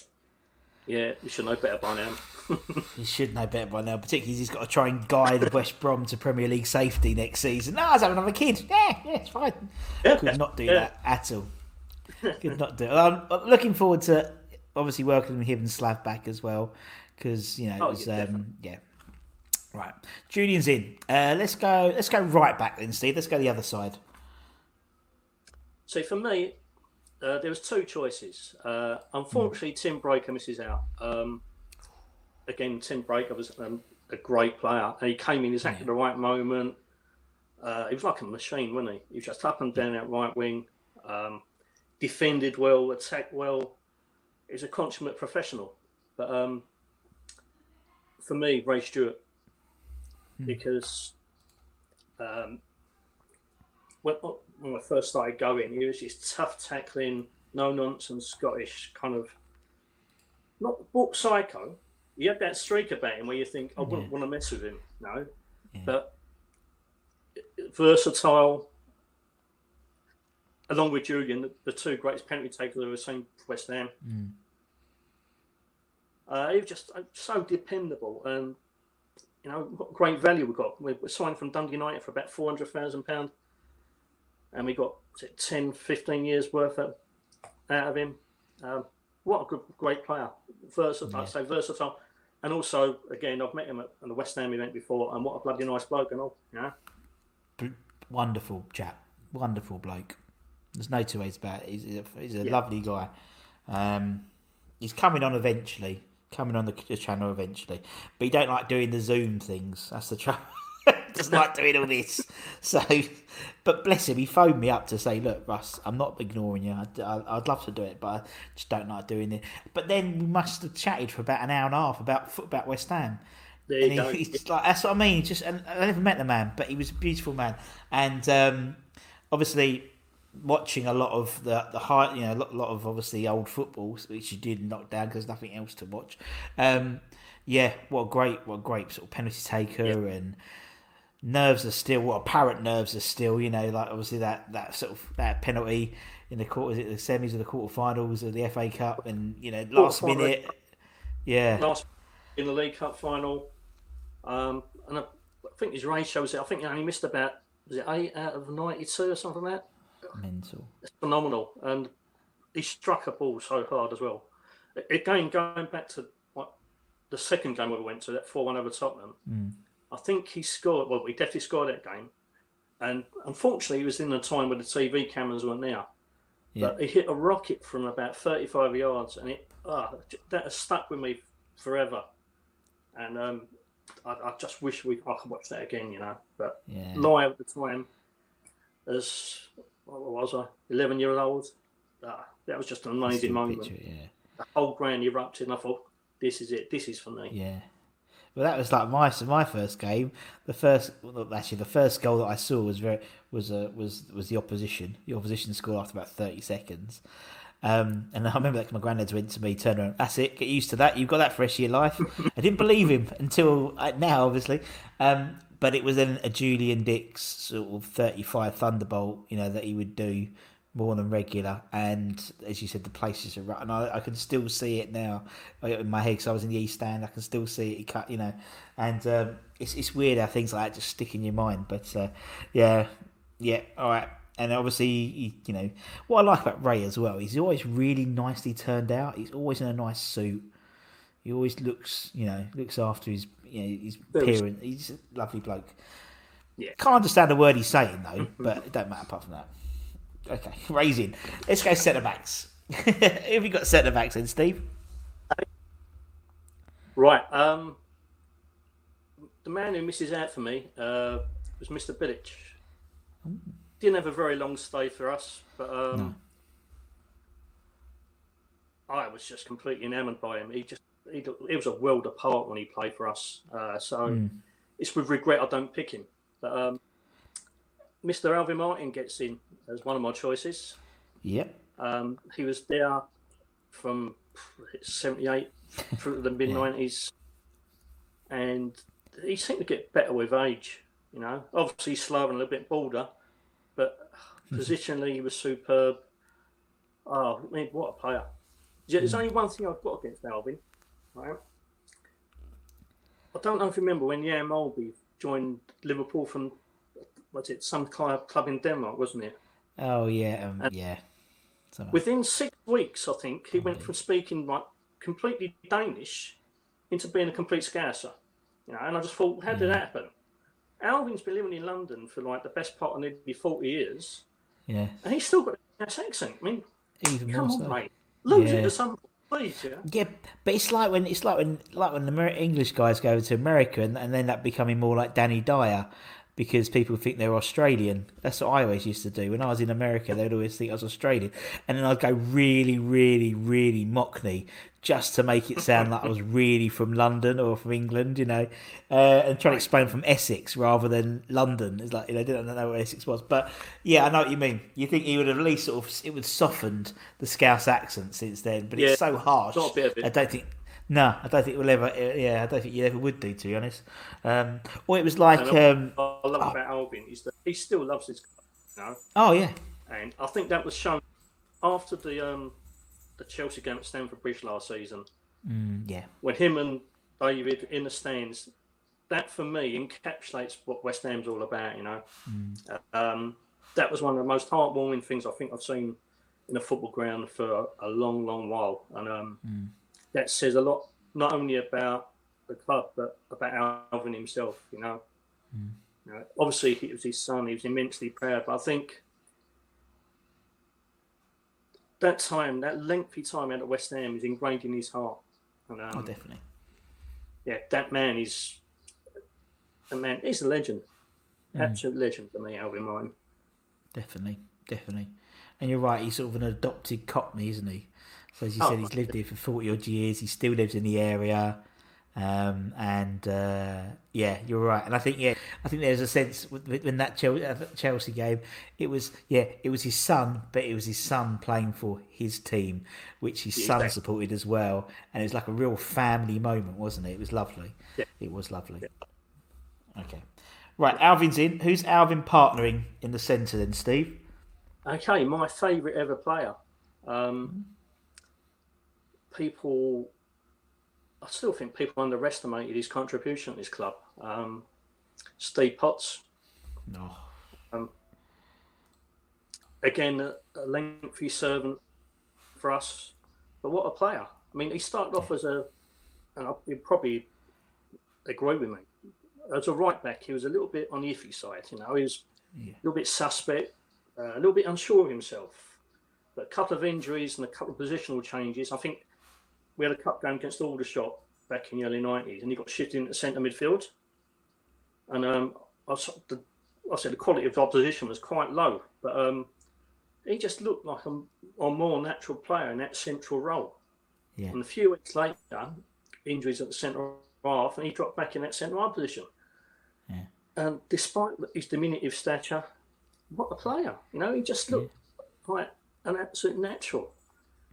Yeah, you should know better by now. He should know better by now, particularly as he's got to try and guide West Brom to Premier League safety next season. No, I was having another kid. Yeah, yeah, it's fine. Yeah, Could not do yeah. that at all. Could not do it. I'm I'm looking forward to obviously welcoming him and Slav back as well because you know it Oh, was yeah, um, yeah. Right, Julian's in. Uh, let's go. Let's go right back then, Steve. Let's go the other side. So for me, uh, there was two choices. Uh, unfortunately, Tim Breacker misses out. Um, again, Tim Breacker was um, a great player, and he came in exactly the right moment. Uh, he was like a machine, wasn't he? He was just up and down that right wing, um, defended well, attacked well. He's a consummate professional. But um, for me, Ray Stewart, because Um, when, when I first started going, he was just tough tackling, no nonsense Scottish kind of not book psycho. He had that streak about him where you think, I wouldn't Yeah. want to mess with him, no. Yeah. But versatile, along with Julian, the, the two greatest penalty takers I've ever seen for West Ham. Mm. Uh, he was just uh, so dependable and you know what great value we got. We, we signed from Dundee United for about four hundred thousand pound, and we got it 10, 15 years worth of, out of him. Um, what a good, great player, versatile. I'd say versatile, and also again I've met him at, at the West Ham event before, and what a bloody nice bloke and all. You know, Br- Wonderful chap, wonderful bloke. There's no two ways about it. He's, he's a, he's a Yeah. lovely guy. Um, he's coming on eventually, coming on the, channel eventually. But he don't like doing the Zoom things. That's the trouble. Doesn't like doing all this. So, but bless him, he phoned me up to say, "Look, Russ, I'm not ignoring you. I'd, I- I'd love to do it, but I just don't like doing it." But then we must have chatted for about an hour and a half about foot about West Ham. there And you go. he, he's like that's what I mean. Just and I never met the man, but he was a beautiful man, and um, obviously watching a lot of the the high, you know, a lot, lot of obviously old footballs, which you did knock down because nothing else to watch. Um, yeah, what a great, what a great sort of penalty taker and nerves are still what apparent nerves are still. You know, like obviously that that sort of that penalty in the quarters, the semis or the quarterfinals of the FA Cup, and you know last minute, yeah, last in the League Cup final. Um, and I, I think his ratio was, I think he only missed about, was it eight out of 92 or something like that? Mental. It's phenomenal. And he struck a ball so hard as well. Again, going back to what the second game we went to, that 4 1 over Tottenham, I think he scored, well, he definitely scored that game. And unfortunately, he was in a time where the TV cameras weren't there. Yeah. But he hit a rocket from about 35 yards, and it ah, that has stuck with me forever. And um, I, I just wish we I could watch that again, you know. But Yeah. live at the time, as what was I, 11 year old, ah, that was just an amazing moment. picture yeah. The whole ground erupted, and I thought, this is it, this is for me. Yeah. Well, that was like my so my first game. The first, well, actually, the first goal that I saw was very was uh, was was the opposition. The opposition scored after about thirty seconds. Um, and I remember that my granddad went to me, turned around, that's it, get used to that. You've got that for the rest of your life. I didn't believe him until uh, now, obviously. Um, but it was then a Julian Dicks sort of 35 Thunderbolt, you know, that he would do more than regular. And as you said, the places are right. And I, I can still see it now uh, in my head because I was in the East Stand. I can still see it, cut, you know. And um, it's, it's weird how things like that just stick in your mind. But uh, yeah, yeah, all right. And obviously, you know, what I like about Ray as well, he's always really nicely turned out. He's always in a nice suit. He always looks, you know, looks after his, you know, his appearance. He's a lovely bloke. Yeah. Can't understand a word he's saying though, but it don't matter apart from that. Okay, raising. Let's go centre backs. Have you got centre backs in, Steve? Right. Um, the man who misses out for me uh, was Mr. Bilic. Didn't have a very long stay for us, but um, I was just completely enamoured by him. He just he, he was a world apart when he played for us. Uh, so it's with regret I don't pick him. But um, Mr. Alvin Martin gets in as one of my choices. Yep. Um, he was there from 78 through the mid 90s. And he seemed to get better with age, you know. Obviously, he's slow and a little bit bolder, but positionally, he was superb. Oh, I mean, what a player. There's only one thing I've got against Alvin, right? I don't know if you remember when Jan Molby joined Liverpool from, what's it, some club club in Denmark, wasn't it? Oh yeah, um, yeah. So, Within six weeks, I think he went from speaking like completely Danish into being a complete Scouser. You know, and I just thought, how did that happen? Alvin's been living in London for like the best part of nearly forty years, yeah, and he's still got a Scottish accent. I mean, even come more on, so. mate, lose Yeah. it to some please, yeah. Yeah, but it's like when it's like when like when the English guys go to America and, and end up becoming more like Danny Dyer. because people think they're Australian. That's what I always used to do. When I was in America, they'd always think I was Australian. And then I'd go really, really, really mockney just to make it sound like I was really from London or from England, you know, uh, and try to explain from Essex rather than London. It's like, you know, I didn't know where Essex was. But yeah, I know what you mean. You think he would have at least sort of, it would softened the Scouse accent since then, but Yeah, it's so harsh. got a bit of it. I don't think. No, I don't think it will ever. Yeah, I don't think you ever would do, to be honest. Um, or it was like, And um, I love about Alvin is that he still loves his you know, oh yeah, and I think that was shown after the um, the Chelsea game at Stamford Bridge last season mm, yeah, when him and David in the stands. That for me encapsulates what West Ham's all about, you know. Um, that was one of the most heartwarming things I think I've seen in a football ground for a long, long while, and um, that says a lot not only about the club but about Alvin himself. You know, You know, obviously it was his son; he was immensely proud. But I think that time, that lengthy time out at West Ham, is ingrained in his heart. And, um, oh definitely. yeah, that man is a man. He's a legend, absolute legend for me, Alvin Ryan. Definitely, definitely. And you're right, he's sort of an adopted Cockney, isn't he? So as you Oh, said, he's lived here for forty odd years. He still lives in the area, um, and uh, yeah, you're right. And I think yeah, I think there's a sense with- with- when that Chelsea, uh, game, it was yeah, it was his son, but it was his son playing for his team, which his Yeah, son exactly. supported as well. And it was like a real family moment, wasn't it? It was lovely. Yeah. It was lovely. Okay, right. Alvin's in. Who's Alvin partnering in the centre then, Steve? Okay, my favourite ever player. Um, people, I still think people underestimated his contribution at this club. Um, Steve Potts, No. again, a, a lengthy servant for us, but what a player! I mean, he started off as a, and you'd probably agree with me, as a right back, he was a little bit on the iffy side. You know, he was Yeah. a little bit suspect, uh, a little bit unsure of himself. But a couple of injuries and a couple of positional changes. I think we had a cup game against Aldershot back in the early nineties, and he got shifted into centre midfield. And um, I, the, I said the quality of the opposition was quite low, but um, he just looked like a, a more natural player in that central role. Yeah. And a few weeks later, injuries at the centre half, and he dropped back in that centre half position. Yeah. And despite his diminutive stature, what a player! You know, he just looked like an absolute natural.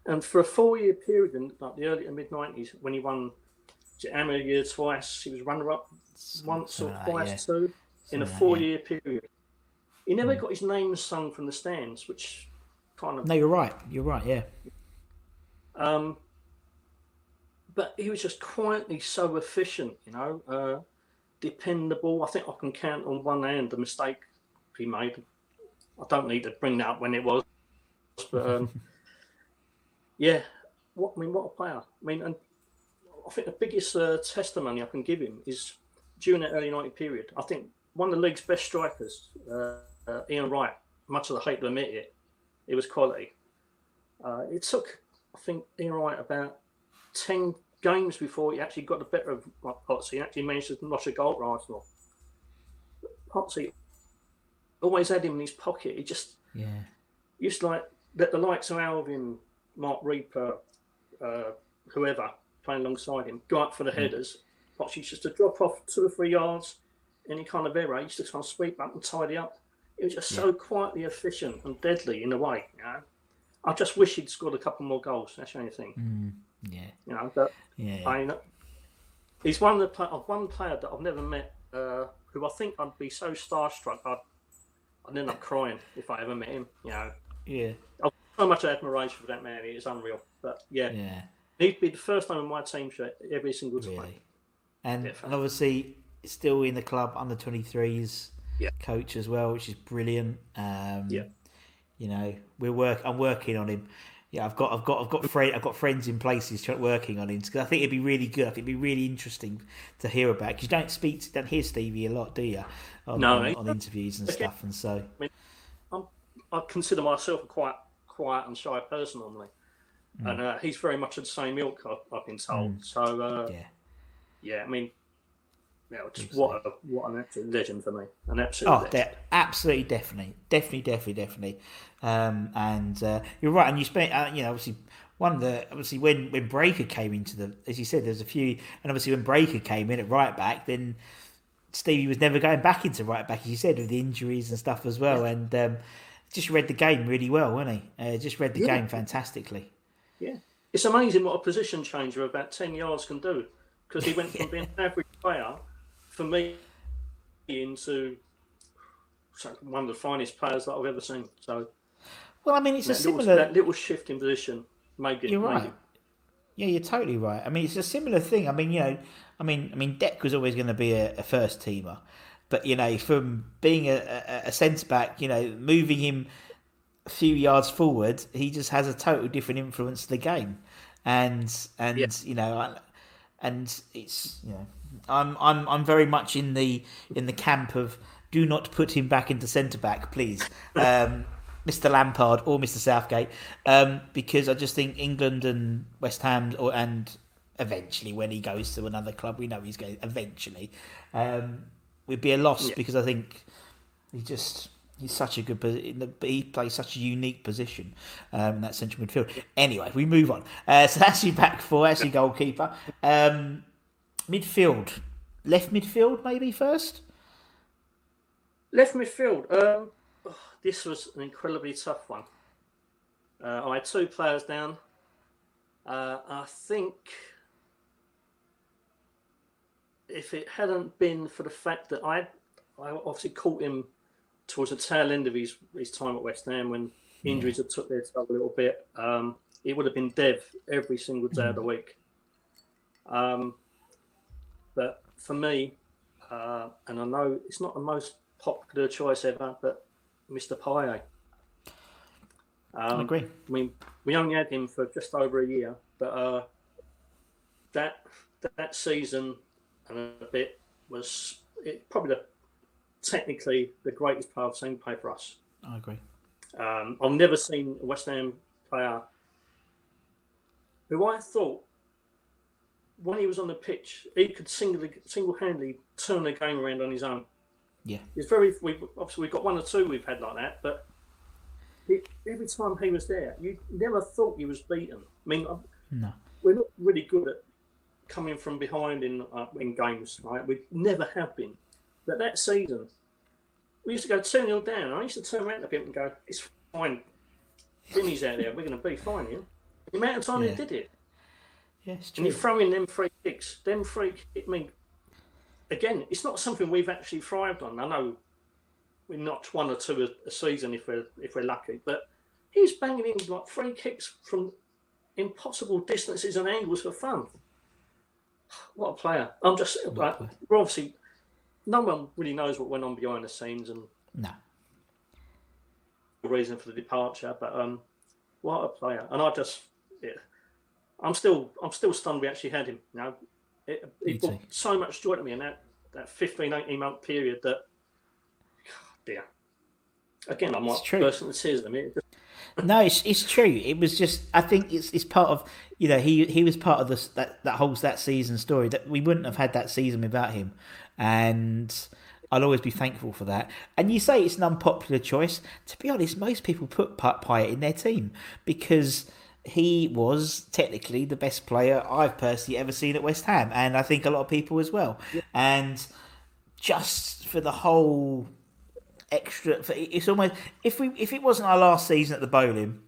And for a four-year period in like the early to mid '90s, when he won it Amateur Year twice, he was runner-up once or something like that, twice yeah. too, in a Something like that, four-year period. He never got his name sung from the stands, which kind of No, you're right. You're right. Yeah. Um, but he was just quietly so efficient, you know, uh, dependable. I think I can count on one hand the mistake he made. I don't need to bring that up when it was, but um, yeah, what I mean, what a player! I mean, and I think the biggest uh, testimony I can give him is during that early 90 period. I think one of the league's best strikers, uh, uh, Ian Wright, much of the hate to admit it, it was quality. Uh, it took, I think, Ian Wright about 10 games before he actually got the better of like, Potsy and actually managed to notch a goal for Arsenal. Potsy always had him in his pocket. He just Yeah. used to like let the lights likes of Alvin, Marc Rieper, uh, whoever playing alongside him go up for the headers. Potsy used to drop off two or three yards, any kind of error. He used to try and sweep up and tidy up. He was just so quietly efficient and deadly in a way. You know, I just wish he'd scored a couple more goals. That's the only thing. Yeah. You know, but Yeah. I he's one of the of one player that I've never met, uh, who I think I'd be so starstruck I'd, I'd end up crying if I ever met him. You know, Yeah. I've so much admiration for that man. It is unreal. But yeah, Yeah. he'd be the first time in my team shirt every single time. Really. And, and obviously, still in the club under 23s Yeah. coach as well, which is brilliant. Um, Yeah. You know, we're work. I'm working on him. Yeah, I've got, I've got, I've got friend, I've got friends in places working on him because I think it'd be really good. I think it'd be really interesting to hear about because you don't speak, to, don't hear Stevie a lot, do you? On, No, on, on interviews and Okay. stuff, and so I'm, I consider myself a quite quiet and shy person normally, and uh, he's very much of the same ilk. I've, I've been told. So uh, yeah, yeah, I mean, Yeah, just what a, what an absolute legend for me. An absolute. Oh, legend. de- absolutely, definitely, definitely, definitely, definitely. Um, and uh, you're right. And you spent, uh, you know, obviously one of the obviously when when Breacker came into the, as you said, there's a few, and obviously when Breacker came in at right back, then Stevie was never going back into right back, as you said, with the injuries and stuff as well, and um, just read the game really well, wasn't he? Uh, just read the Yeah. game fantastically. Yeah, it's amazing what a position changer of about ten yards can do. Because he went from being an average player, for me, into one of the finest players that I've ever seen. So Well, I mean, it's a that little, similar. that little shift in position made it. You're right. it- Yeah, you're totally right. I mean, it's a similar thing. I mean, you know, I mean, I mean, Dec was always going to be a, a first teamer, but you know, from being a, a, a centre back, you know, moving him a few yards forward, he just has a total different influence to the game, and and Yeah. you know, and it's you know, I'm I'm I'm very much in the in the camp of do not put him back into centre back, please. Um, Mr. Lampard or Mr. Southgate, um, because I just think England and West Ham, or and eventually when he goes to another club, we know he's going eventually, um, would be a loss Yeah. because I think he just he's such a good position. He plays such a unique position um, in that central midfield. Anyway, we move on. Uh, so that's your back four. That's your goalkeeper. Um, midfield, left midfield maybe first. Left midfield. Um, oh, this was an incredibly tough one. Uh, I had two players down. Uh, I think if it hadn't been for the fact that I, I obviously caught him towards the tail end of his, his time at West Ham when injuries had took their toll a little bit, um, it would have been Dev every single day of the week. Um, but for me, uh, and I know it's not the most popular choice ever, but Mr. Payet. Um, I agree. I mean, we only had him for just over a year, but uh, that that season and a bit was it, probably the, technically the greatest player I've seen play for us. I agree. Um, I've never seen a West Ham player who I thought when he was on the pitch, he could single single handedly turn the game around on his own. Yeah. It's very we obviously we've got one or two we've had like that, but he, every time he was there, you never thought he was beaten. I mean, No. we're not really good at coming from behind in uh, in games, right? We never have been. But that season, we used to go 2 0 down. I used to turn around a bit and go, it's fine. Jimmy's out there. We're going to be fine here. The amount of time Yeah. he did it. Yeah, And you throw in them free kicks. Them free kick, I mean, again, it's not something we've actually thrived on. I know we knocked one or two a, a season if we're if we're lucky, but he's banging in like free kicks from impossible distances and angles for fun. What a player! I'm just like we're obviously no one really knows what went on behind the scenes and No. the reason for the departure, but um, what a player! And I just, yeah, I'm still, I'm still stunned we actually had him. You know, it, it brought so much joy to me in that that 15, 18 month period that, dear. Again, I might It's true. burst into tears in a minute. No, it's it's true. It was just I think it's it's part of you know he he was part of this that that whole that season story that we wouldn't have had that season without him, and I'll always be thankful for that. And you say it's an unpopular choice. To be honest, most people put Pi- Payet in their team because he was technically the best player I've personally ever seen at West Ham, and I think a lot of people as well. And just for the whole extra. For, it's almost if we if it wasn't our last season at the Boleyn,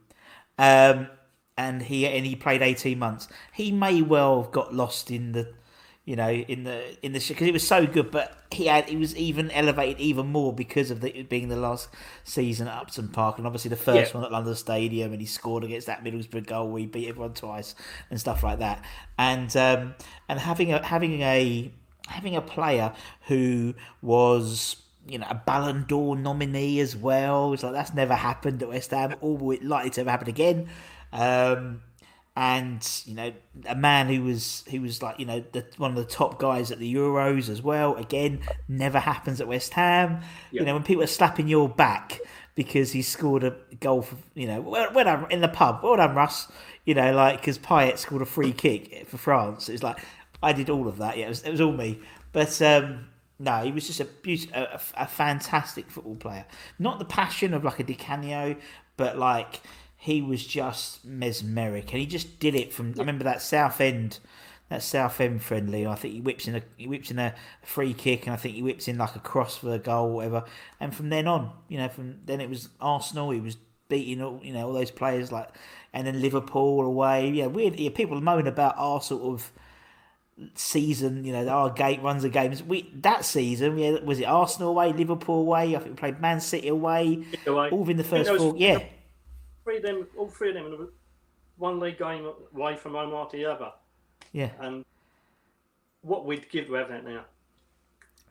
um, and he and he played eighteen months, he may well have got lost in the, you know, in the in the because it was so good. But he had he was even elevated even more because of the, it being the last season at Upton Park, and obviously the first Yeah. one at London Stadium, and he scored against that Middlesbrough goal where he beat everyone twice and stuff like that. And um, and having a having a having a player who was you know a Ballon d'Or nominee as well. It's like that's never happened at West Ham, or likely to ever happen again. Um, and you know a man who was who was like you know the, one of the top guys at the Euros as well. Again, never happens at West Ham. You know when people are slapping your back because he scored a goal for you know well, well done in the pub. Well done, Russ. You know like because Payet scored a free kick for France. It's like I did all of that. Yeah, it was, it was all me. But um, no, he was just a, a, a fantastic football player. Not the passion of like a Di Canio, but like he was just mesmeric, and he just did it from. I remember that Southend, that Southend friendly. I think he whips in a he whips in a free kick, and I think he whips in like a cross for a goal, whatever. And from then on, you know, from then it was Arsenal. He was beating all you know all those players like, and then Liverpool away. Yeah, weird. Yeah, people moan about our sort of season, you know, our gate runs of games. We that season, yeah, was it Arsenal away, Liverpool away? I think we played Man City away, Away. all in the first four. Yeah, Three of them, all three of them, in one league game away from home after the other. yeah, And what we'd give to have that now.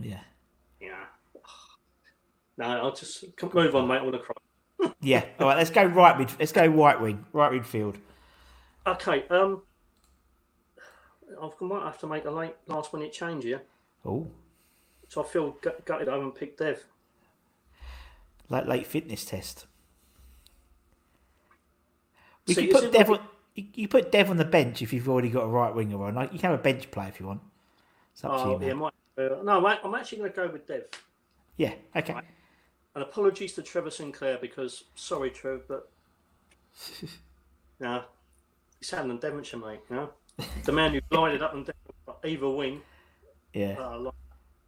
yeah, Yeah. No, I'll just move on, mate. I want to cry. yeah. All right, let's go right mid. Let's go right wing, right midfield. Okay. Um, I might have to make a late last minute change here. Oh, So I feel gut- gutted I haven't picked Dev. like late fitness test. We See, can put Dev on. You, put Dev on the bench if you've already got a right winger on. Like you can have a bench play if you want. It's up to Oh, you, yeah, man. uh, no, I'm actually going to go with Dev. Yeah. Okay. And apologies to Trevor Sinclair because, sorry, Trev, but no, he's having Devonshire, mate. You know? The man who glided up and down either wing, Yeah. uh, like,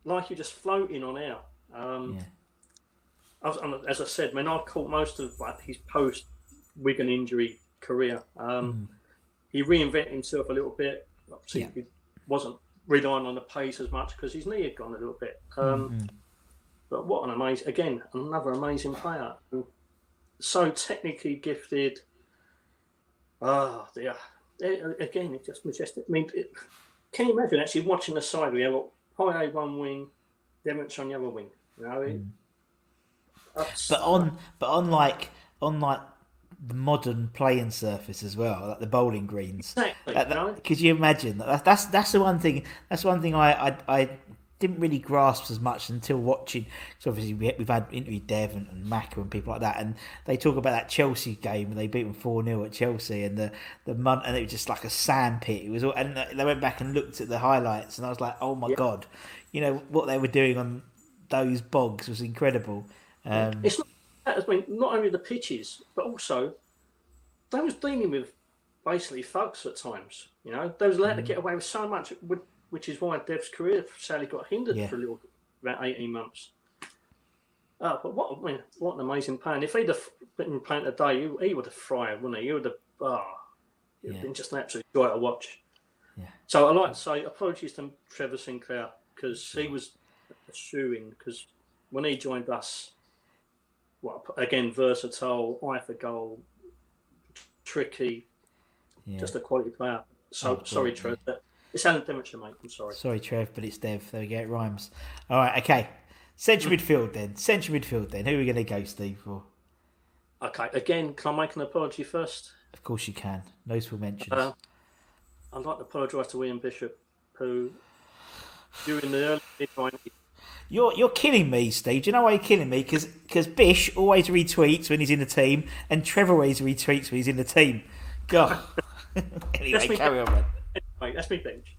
like you're just floating on air. Um, Yeah. I was, and as I said, I mean, I caught most of like, his post Wigan injury career. Um, He reinvented himself a little bit. Obviously, Yeah. he wasn't relying on the pace as much because his knee had gone a little bit. Um, But what an amazing, again, another amazing player. So technically gifted. Ah, yeah. Eh, Again, it's just majestic. I mean, it, can you imagine actually watching the side? We have high A one wing, Devonshire on the other wing. You know, it, hmm. that's- But on, but unlike, unlike the modern playing surface as well, like the bowling greens. Exactly, That- could you imagine that? That's that's the one thing. That's one thing I I, I didn't really grasp as much until watching. So obviously we, we've had interviewed Dev and, and Macca and people like that, and they talk about that Chelsea game and they beat them four 0 at Chelsea, and the the mud, and it was just like a sandpit. It was all, and they went back and looked at the highlights, and I was like, oh my god, you know what they were doing on those bogs was incredible. Um, It's not. I mean, not only the pitches, but also they was dealing with basically thugs at times. You know, they was allowed Mm. to get away with so much, with- which is why Dev's career sadly got hindered Yeah. for a little, about eighteen months. Uh, but what I mean, what an amazing plan! If he'd have been playing today, he, he would have thrived, wouldn't he? He would have. Oh, it'd Yeah. been just an absolute joy to watch. Yeah. So I like to say apologies to Trevor Sinclair because he was shoe-in because when he joined us, well, again, versatile, eye for goal, tricky, yeah. just a quality player. So Oh, sorry, brilliant, Trev. It's Alan Demetrius, mate. I'm sorry. Sorry, Trev, but it's Dev. There we go. It rhymes. All right. Okay. Central midfield then. Central midfield then. Who are we going to go, Steve? For Okay, again, can I make an apology first? of course you can. Notable mentions. Uh, I'd like to apologise to William Bishop, who during the early mid 90s, You're you're killing me, Steve. Do you know why you're killing me? Because Bish always retweets when he's in the team, and Trevor always retweets when he's in the team. God. anyway, carry on, man. Mate, that's me bench.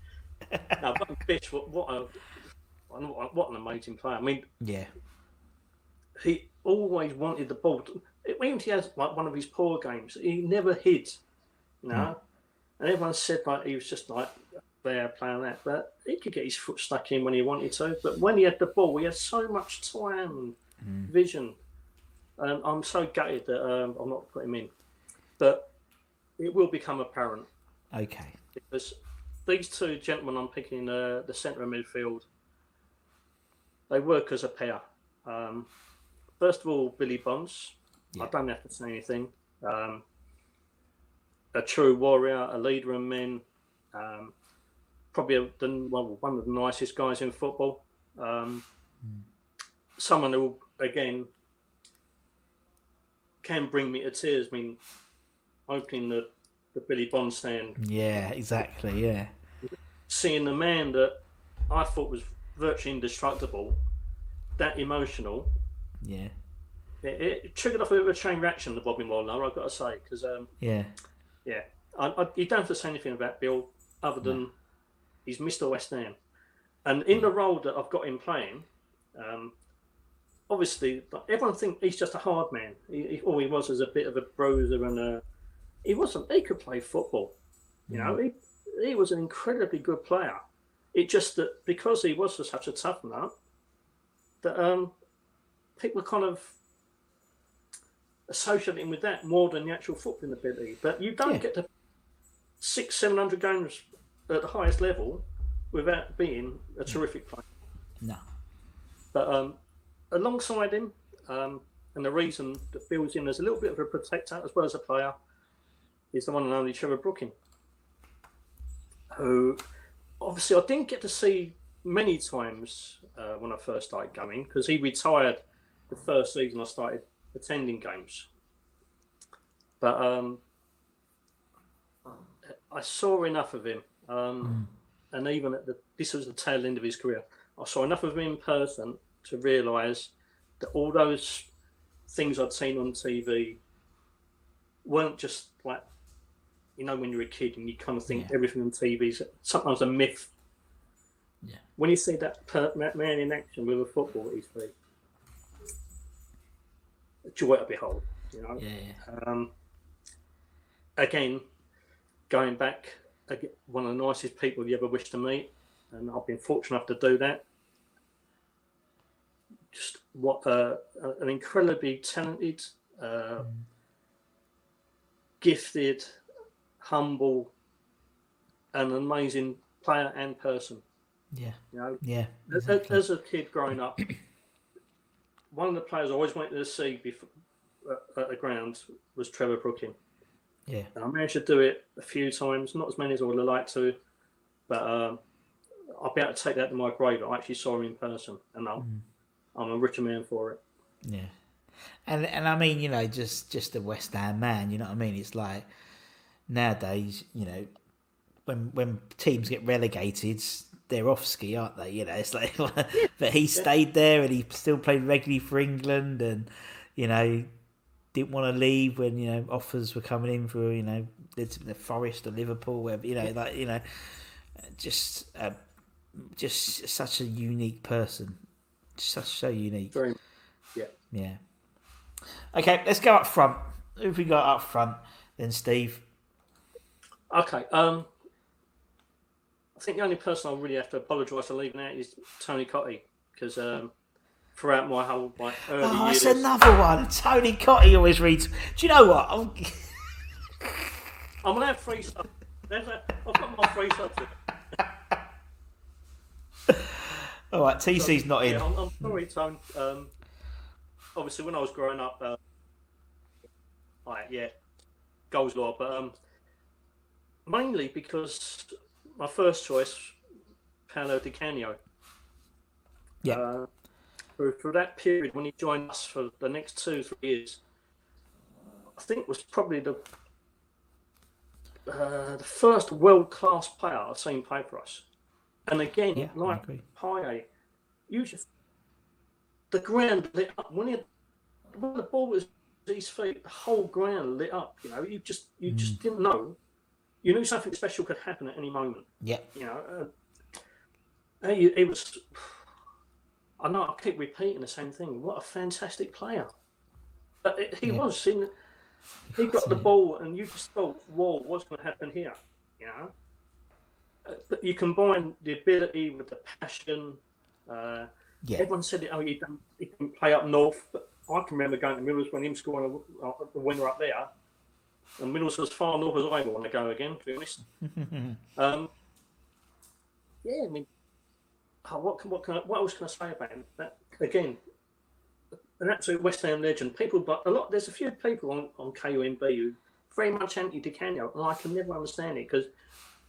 now, but what, what a what an amazing player. I mean, Yeah. he always wanted the ball. Even he has like one of his poor games, he never hid. You know, and everyone said like he was just like there playing that, but he could get his foot stuck in when he wanted to. But when he had the ball, he had so much time and vision. Um, I'm so gutted that um, I'm not putting him in, but it will become apparent Okay. because these two gentlemen I'm picking uh, the centre of midfield, they work as a pair. Um, first of all, Billy Bonds. I don't have to say anything. Um, a true warrior, a leader of men, um, probably a, the, well, one of the nicest guys in football. Um, Someone who, again, can bring me to tears. I mean, opening the, the Billy Bond stand Yeah, exactly. Yeah. seeing the man that I thought was virtually indestructible, that emotional, Yeah. it, it triggered off a bit of a chain reaction, the Bobby Moore, I've got to say, because, um, Yeah. yeah, I, I, you don't have to say anything about Bill other than he's Mr. West Ham. And in the role that I've got him playing, um, obviously everyone thinks he's just a hard man. He, he, all he was was a bit of a bruiser and a. He wasn't. He could play football. You know, he he was an incredibly good player. It just that because he was such a tough nut, that um, people kind of associating with that more than the actual footballing ability. But you don't Yeah. get to six, seven hundred games at the highest level without being a terrific player. No. But um, alongside him, um, and the reason that builds him as a little bit of a protector as well as a player, is the one and only Trevor Brooking, who obviously I didn't get to see many times uh, when I first started going because he retired the first season I started attending games. But um, I saw enough of him, um, and even at the this was the tail end of his career. I saw enough of him in person to realise that all those things I'd seen on TV weren't just like you know when you're a kid and you kind of think Yeah. everything on TV is sometimes a myth. Yeah. When you see that, per, that man in action with a football at his feet, a joy to behold. You know. Yeah. Um, again, going back, one of the nicest people you ever wish to meet, and I've been fortunate enough to do that. Just what uh, an incredibly talented, uh, gifted, humble, and amazing player and person. Yeah. You know, Yeah. as, Exactly. as a kid growing up, one of the players I always wanted to see before, uh, at the ground was Trevor Brooking. Yeah. And I managed to do it a few times, not as many as I would have liked to, but um, I'll be able to take that to my grave. I actually saw him in person, and I'm, Mm. I'm a richer man for it. Yeah. And and I mean, you know, just just a West Ham man, you know what I mean? It's like nowadays, you know, when when teams get relegated, they're off ski, aren't they? You know, it's like but he stayed there and he still played regularly for England and you know, didn't want to leave when, you know, offers were coming in for, you know, the Forest or Liverpool, wherever you know, like, you know, just uh, just such a unique person. Such so unique. Very, yeah. Yeah. Okay, let's go up front. Who have we got up front then, Steve? Okay. Um, I think the only person I really have to apologise for leaving out is Tony Cottee because um, throughout my whole my early Oh, years, that's another one. Tony Cottee always reads. Do you know what? I'm... I'm gonna have. There's a, I've got my three subs. All right, TC's not in. Yeah, I'm, I'm sorry, Tone. Um, obviously, when I was growing up, uh, right, yeah, goals law, but um, mainly because my first choice, Paolo Di Canio. Yeah. Uh, for, for that period when he joined us for the next two three years, I think was probably the uh, the first world class player I've seen play for us. And again, Yeah, like. Payet, you just the ground lit up when he when the ball was at his feet, the whole ground lit up. You know, you just you Mm. just didn't know. You knew something special could happen at any moment. Yeah. You know, uh, he, he was. I know I keep repeating the same thing. What a fantastic player! But it, he Yeah. was. In, he got the ball, and you just thought, "Whoa, what's going to happen here?" You know. Uh, But you combine the ability with the passion. Uh, Yeah. Everyone said, "Oh, he didn't, he didn't play up north," but I can remember going to Millers when him scoring a, a, the winner up there, and Millers as far north as I ever want to go again. To be honest, um, yeah, I mean, oh, what can, what can I, what else can I say about him? That, again, an absolute West Ham legend. People, but a lot. There's a few people on on KUMB who very much anti Di Canio, and I can never understand it because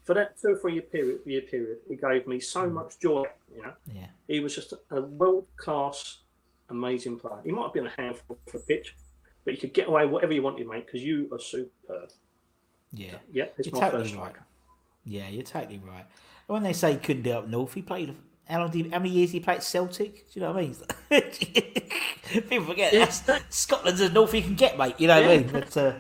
for that two or three year period, year period, he gave me so much joy. You know, Yeah. he was just a world class, amazing player. He might have been a handful for pitch, but you could get away whatever you wanted, mate, because you are superb. Yeah. Yeah, it's You're my totally first right. Yeah, you're totally right. When they say he couldn't do it up north, he played. How long? Did, how many years he played Celtic? Do you know what I mean? People forget that's Scotland's as north you can get, mate. You know what I mean? But uh,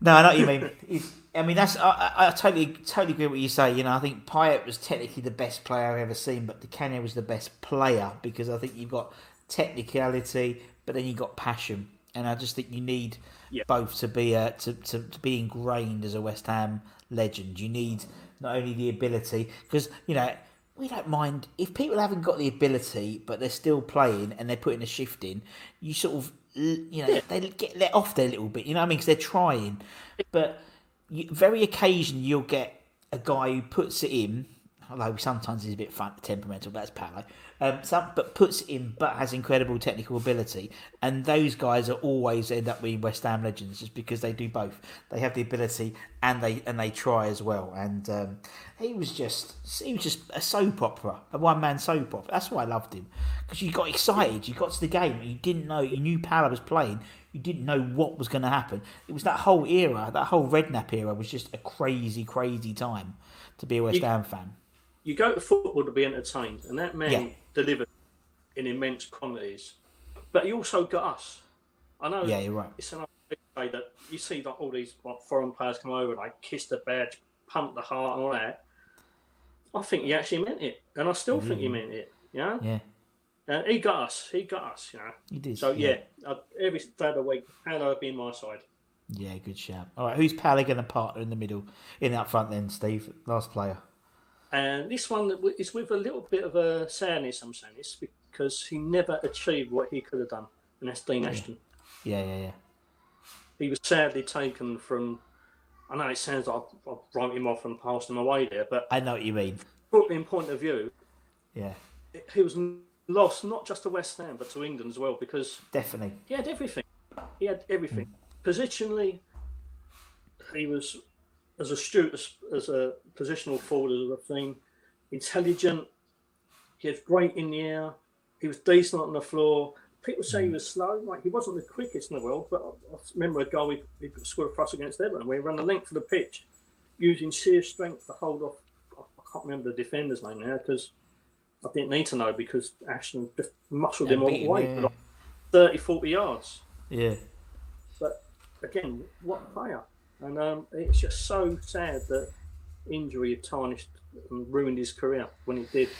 no, I know what you mean. He's I mean, that's I, I, totally totally agree with what you say. You know, I think Payet was technically the best player I've ever seen, but Di Canio was the best player because I think you've got technicality, but then you've got passion, and I just think you need Yeah. both to be uh, to, to to be ingrained as a West Ham legend. You need not only the ability because you know we don't mind if people haven't got the ability, but they're still playing and they're putting a shift in. You sort of you know they get let off their little bit. You know what I mean? Because they're trying, but you, very occasionally you'll get a guy who puts it in. Although sometimes he's a bit fun, temperamental, but that's Paolo. Um, some, but puts in, but has incredible technical ability, and those guys are always end up being West Ham legends, just because they do both. They have the ability and they and they try as well. And um, he was just he was just a soap opera, a one man soap opera. That's why I loved him because you got excited. You got to the game, you didn't know you knew Paolo was playing. You didn't know what was going to happen. It was that whole era, that whole Redknapp era, was just a crazy, crazy time to be a West Ham fan. You go to football to be entertained, and that man Yeah. delivered in immense quantities. But he also got us. I know. Yeah, you're right. It's an way that you see like all these like, foreign players come over, like kiss the badge, pump the heart, and all that. I think he actually meant it, and I still think he mm-hmm. meant it. You know, Yeah, and he got us. He got us. You know. he did. So yeah, I, every day of the week, Paolo would be my side. Yeah, good shout. All right, who's Pally going to partner in the middle, in that front then, Steve? Last player. And this one is with a little bit of a sadness. I'm saying this because he never achieved what he could have done, and that's Dean Ashton. Yeah, yeah, yeah. He was sadly taken from. I know it sounds like I've, wrote him off and passed him away there, but I know what you mean. footballing point of view, Yeah, he was lost not just to West Ham but to England as well because definitely. he had everything. He had everything. Mm. Positionally, he was as astute as, as a positional forward as a thing, intelligent. He was great in the air. He was decent on the floor. People say he was mm. slow. Like he wasn't the quickest in the world, but I, I remember a goal we, he scored for us against Everton where he ran the length of the pitch using sheer strength to hold off. I can't remember the defender's name now because I didn't need to know because Ashton just muscled Yeah, him all the way yeah. for like 30, 40 yards. Yeah, But again, what player! And um, it's just so sad that injury had tarnished and ruined his career when it did,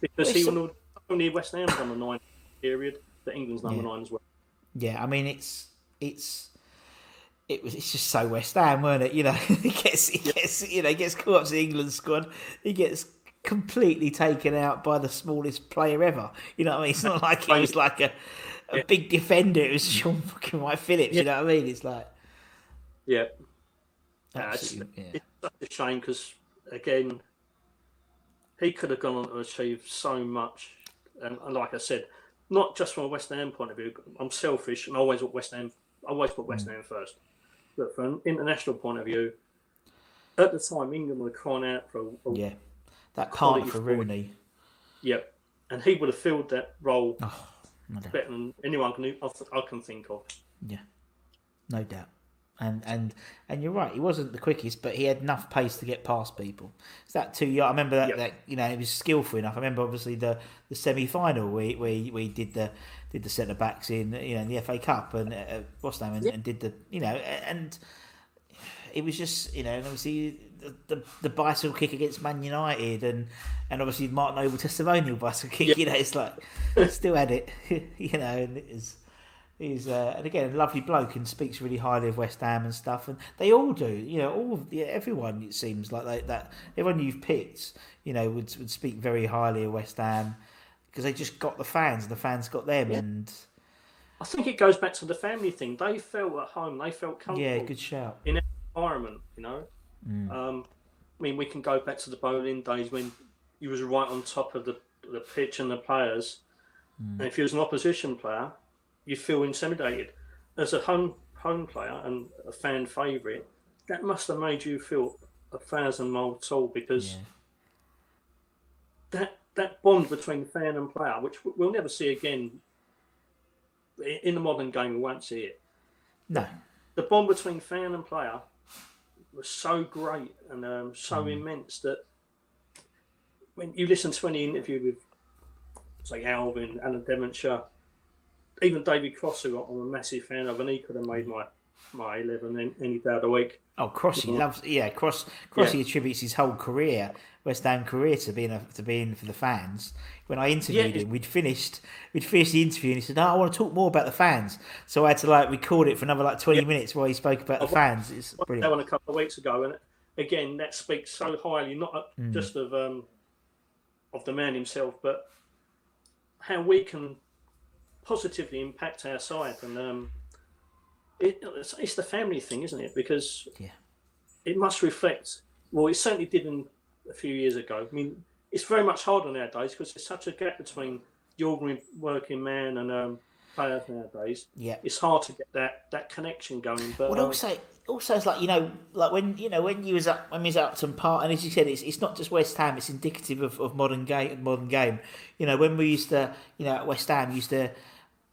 because Well, he it's was only West Ham's number nine period, but England's number Yeah. nine as well. yeah. I mean, it's it's it was it's just so West Ham, weren't it? You know, he gets he gets you know he gets caught up to the England squad. He gets completely taken out by the smallest player ever. You know what I mean? It's not like he was like a a big defender. It was Shaun fucking Wright-Phillips. You know what I mean? It's like Yeah, Yeah, it's, yeah. it's such a shame because again, he could have gone on to achieve so much. And, and like I said, not just from a West Ham point of view. I'm selfish and I always put West Ham. I always put Mm. West Ham first. But from an international point of view, at the time England were crying out for a, a yeah. That Quality for. Rooney. Yep. And he would have filled that role Oh, no better than anyone can, I I can think of. Yeah, no doubt. And and and you're right. He wasn't the quickest, but he had enough pace to get past people. It's that two yard. I remember that, Yeah. that you know he was skillful enough. I remember obviously the, the semi final where where he- where he did the did the centre backs in you know in the FA Cup and uh, what's name and, and did the you know and it was just you know obviously the, the, the bicycle kick against Man United and and obviously Martin Noble testimonial bicycle kick. You know it's like still had it. you know and it was. He's uh, and again a lovely bloke and speaks really highly of West Ham and stuff, and they all do. You know, all yeah, everyone it seems like they, that everyone you've picked, you know, would would speak very highly of West Ham because they just got the fans, and the fans got them, and I think it goes back to the family thing. They felt at home. They felt comfortable. yeah, good shout. in that environment, you know. Mm. Um, I mean, we can go back to the Boleyn days when you was right on top of the the pitch and the players, Mm. and if you was an opposition player, you feel intimidated. As a home home player and a fan favourite, that must have made you feel a thousand miles tall because Yeah. that that bond between fan and player, which we'll never see again in the modern game, we won't see it No, the bond between fan and player was so great and um, so immense that when you listen to any interview with, say, Alvin, Alan Devonshire, even David Cross, who I'm a massive fan of, and he could have made my my eleven any any day of the week. Oh, Crossy loves yeah. Cross Crossy yeah. attributes his whole career, West Ham career, to being a, to being for the fans. When I interviewed yeah. him, we'd finished we'd finished the interview, and he said, "No, I want to talk more about the fans." So I had to like record it for another like twenty minutes while he spoke about the fans. It's brilliant. That one a couple of weeks ago, and again, that speaks so highly not mm. just of um, of the man himself, but how we can positively impact our side and. Um, it, it's, it's, the family thing, isn't it? Because yeah. it must reflect. Well, it certainly didn't a few years ago. I mean, it's very much harder nowadays because there's such a gap between the ordinary working man and um, players nowadays. Yeah, it's hard to get that that connection going. But well, um, also, also it's like you know, like when you know when you was at when you was at Upton Park, and as you said, it's it's not just West Ham; it's indicative of, of modern game. Modern game. You know, when we used to, you know, at West Ham, used to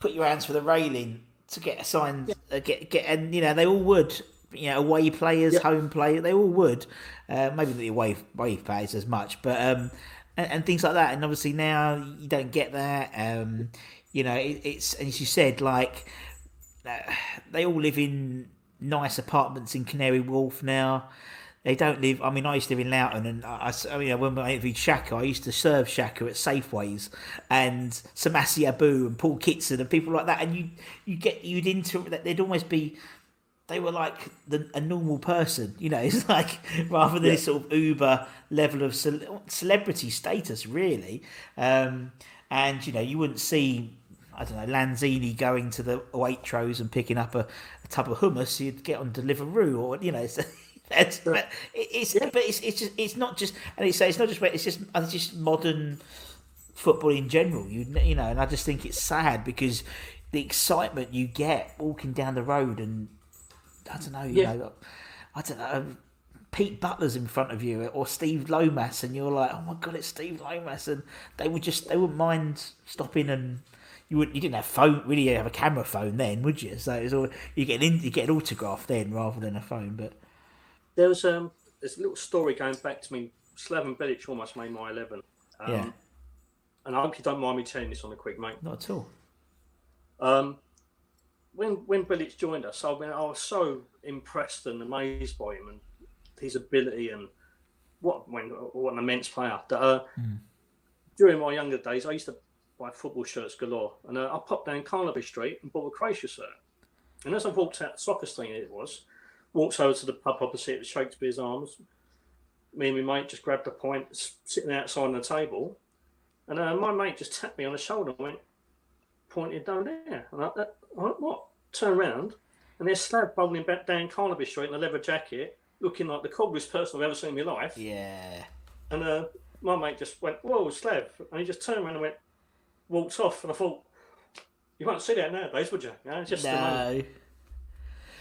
put your hands for the railing to get assigned, yeah. uh, get get, and you know they all would. You know, away players, yeah. home players, they all would. Uh, maybe the away away players as much, but um, and, and, things like that. And obviously now you don't get that. Um, you know, it, it's and as you said, like uh, they all live in nice apartments in Canary Wharf now. They don't live. I mean, I used to live in Loughton, and I, I mean, when I interviewed Shaka, I used to serve Shaka at Safeways and Samassi Abou and Paul Kitson and people like that. And you you get you'd into that. They'd almost be they were like the, a normal person, you know. It's like rather than yeah. this sort of uber level of ce- celebrity status, really. Um, and you know, you wouldn't see I don't know Lanzini going to the Waitrose and picking up a, a tub of hummus. You'd get on Deliveroo, or you know. It's, but it's yeah. but it's it's just it's not just and it's it's not just it's just it's just modern football in general. You you know, and I just think it's sad because the excitement you get walking down the road and I don't know, you yeah. know, I don't know. Um, Pete Butler's in front of you, or Steve Lomas, and you're like, "Oh my god, it's Steve Lomas!" And they would just—they wouldn't mind stopping and you would you didn't have phone really have a camera phone then, would you? So it was all you get an you get an autograph then rather than a phone. But there was um, there's a little story going back to me. Slaven Bilic almost made my eleven. Um, yeah. And I hope you don't mind me telling this on a quick, mate. Not at all. Um, when when Bilic joined us, I, mean, I was so impressed and amazed by him and his ability and what when what an immense player. That uh, mm. during my younger days, I used to buy football shirts galore, and uh, I popped down Carnaby Street and bought a Croatia shirt. And as I walked out Soccer Scene, it was, walks over to the pub opposite the Shakespeare's Arms. Me and my mate just grabbed a pint, sitting outside on the table, and uh, my mate just tapped me on the shoulder and went, pointed down there. And I, I, I what? Turn around, and there's Slav bowling back down Carnaby Street in a leather jacket, looking like the coolest person I've ever seen in my life. Yeah. And uh, my mate just went, "Whoa, Slav!" And he just turned around and went, walked off. And I thought, you won't see that nowadays, would you? you just no.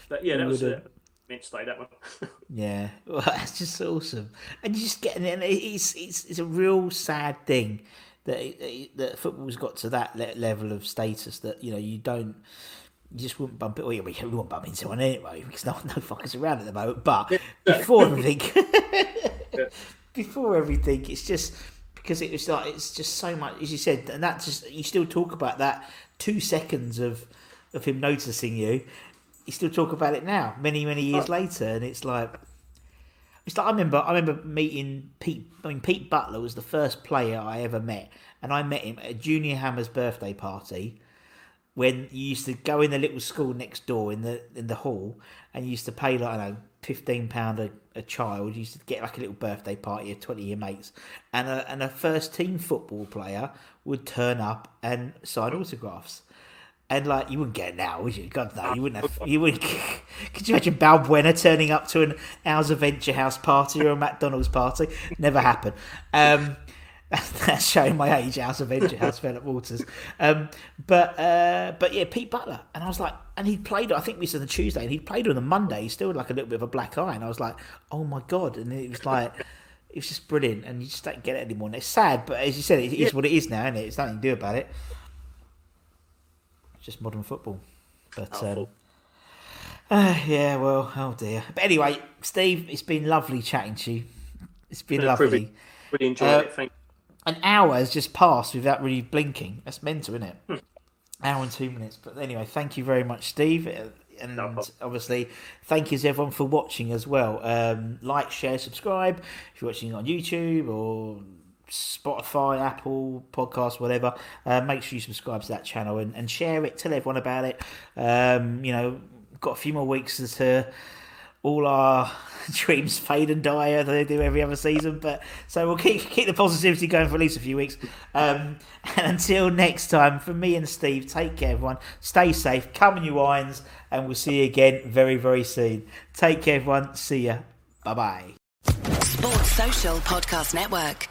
But yeah, that was it meant to stay that one. yeah, well, that's just awesome, and you just getting it. It's it's it's a real sad thing that it, that football's got to that level of status that you know you don't. You just wouldn't bump it. Well, we wouldn't bump into one anyway because no no fuckers around at the moment. But before everything, before everything, it's just because it was like it's just so much as you said, and that just you still talk about that two seconds of of him noticing you, you still talk about it now, many many years oh. later, and it's like it's like I remember I remember meeting Pete. I mean, Pete Butler was the first player I ever met, and I met him at a Junior Hammers birthday party when you used to go in the little school next door in the in the hall, and you used to pay like I don't know fifteen pound a, a child. You used to get like a little birthday party of twenty of your mates, and a and a first team football player would turn up and sign autographs. And like you wouldn't get it now, would you? God no, you wouldn't have. You wouldn't. Could you imagine Balbuena turning up to an Al's Adventure House party or a McDonald's party? Never happened. Um, that's showing my age. House Adventure House, Philip Walters. Um, but uh, but yeah, Pete Butler, and I was like, and he played. I think we said on the Tuesday, and he played on the Monday. He still had like a little bit of a black eye, and I was like, oh my god! And it was like. It was just brilliant, and you just don't get it anymore. And it's sad, but as you said, it is yeah. what it is now, and it? It's nothing to do about it just modern football. But um, uh, yeah, well, oh dear. But anyway, Steve, it's been lovely chatting to you. It's been lovely. Really, really enjoyed uh, it. Thank An hour has just passed without really blinking. That's mental, isn't it? Hmm. Hour and two minutes. But anyway, thank you very much, Steve. Uh, and No obviously, thank you to everyone for watching as well. Um, like, share, subscribe if you're watching on YouTube or Spotify, Apple Podcast, whatever. Uh, make sure you subscribe to that channel and, and share it. Tell everyone about it. Um, you know, got a few more weeks to all our dreams fade and die as they do every other season. But so we'll keep keep the positivity going for at least a few weeks. Um, and until next time, from me and Steve, take care, everyone. Stay safe, come on you Irons, and we'll see you again very very soon. Take care, everyone. See ya. Bye bye. Sports Social Podcast Network.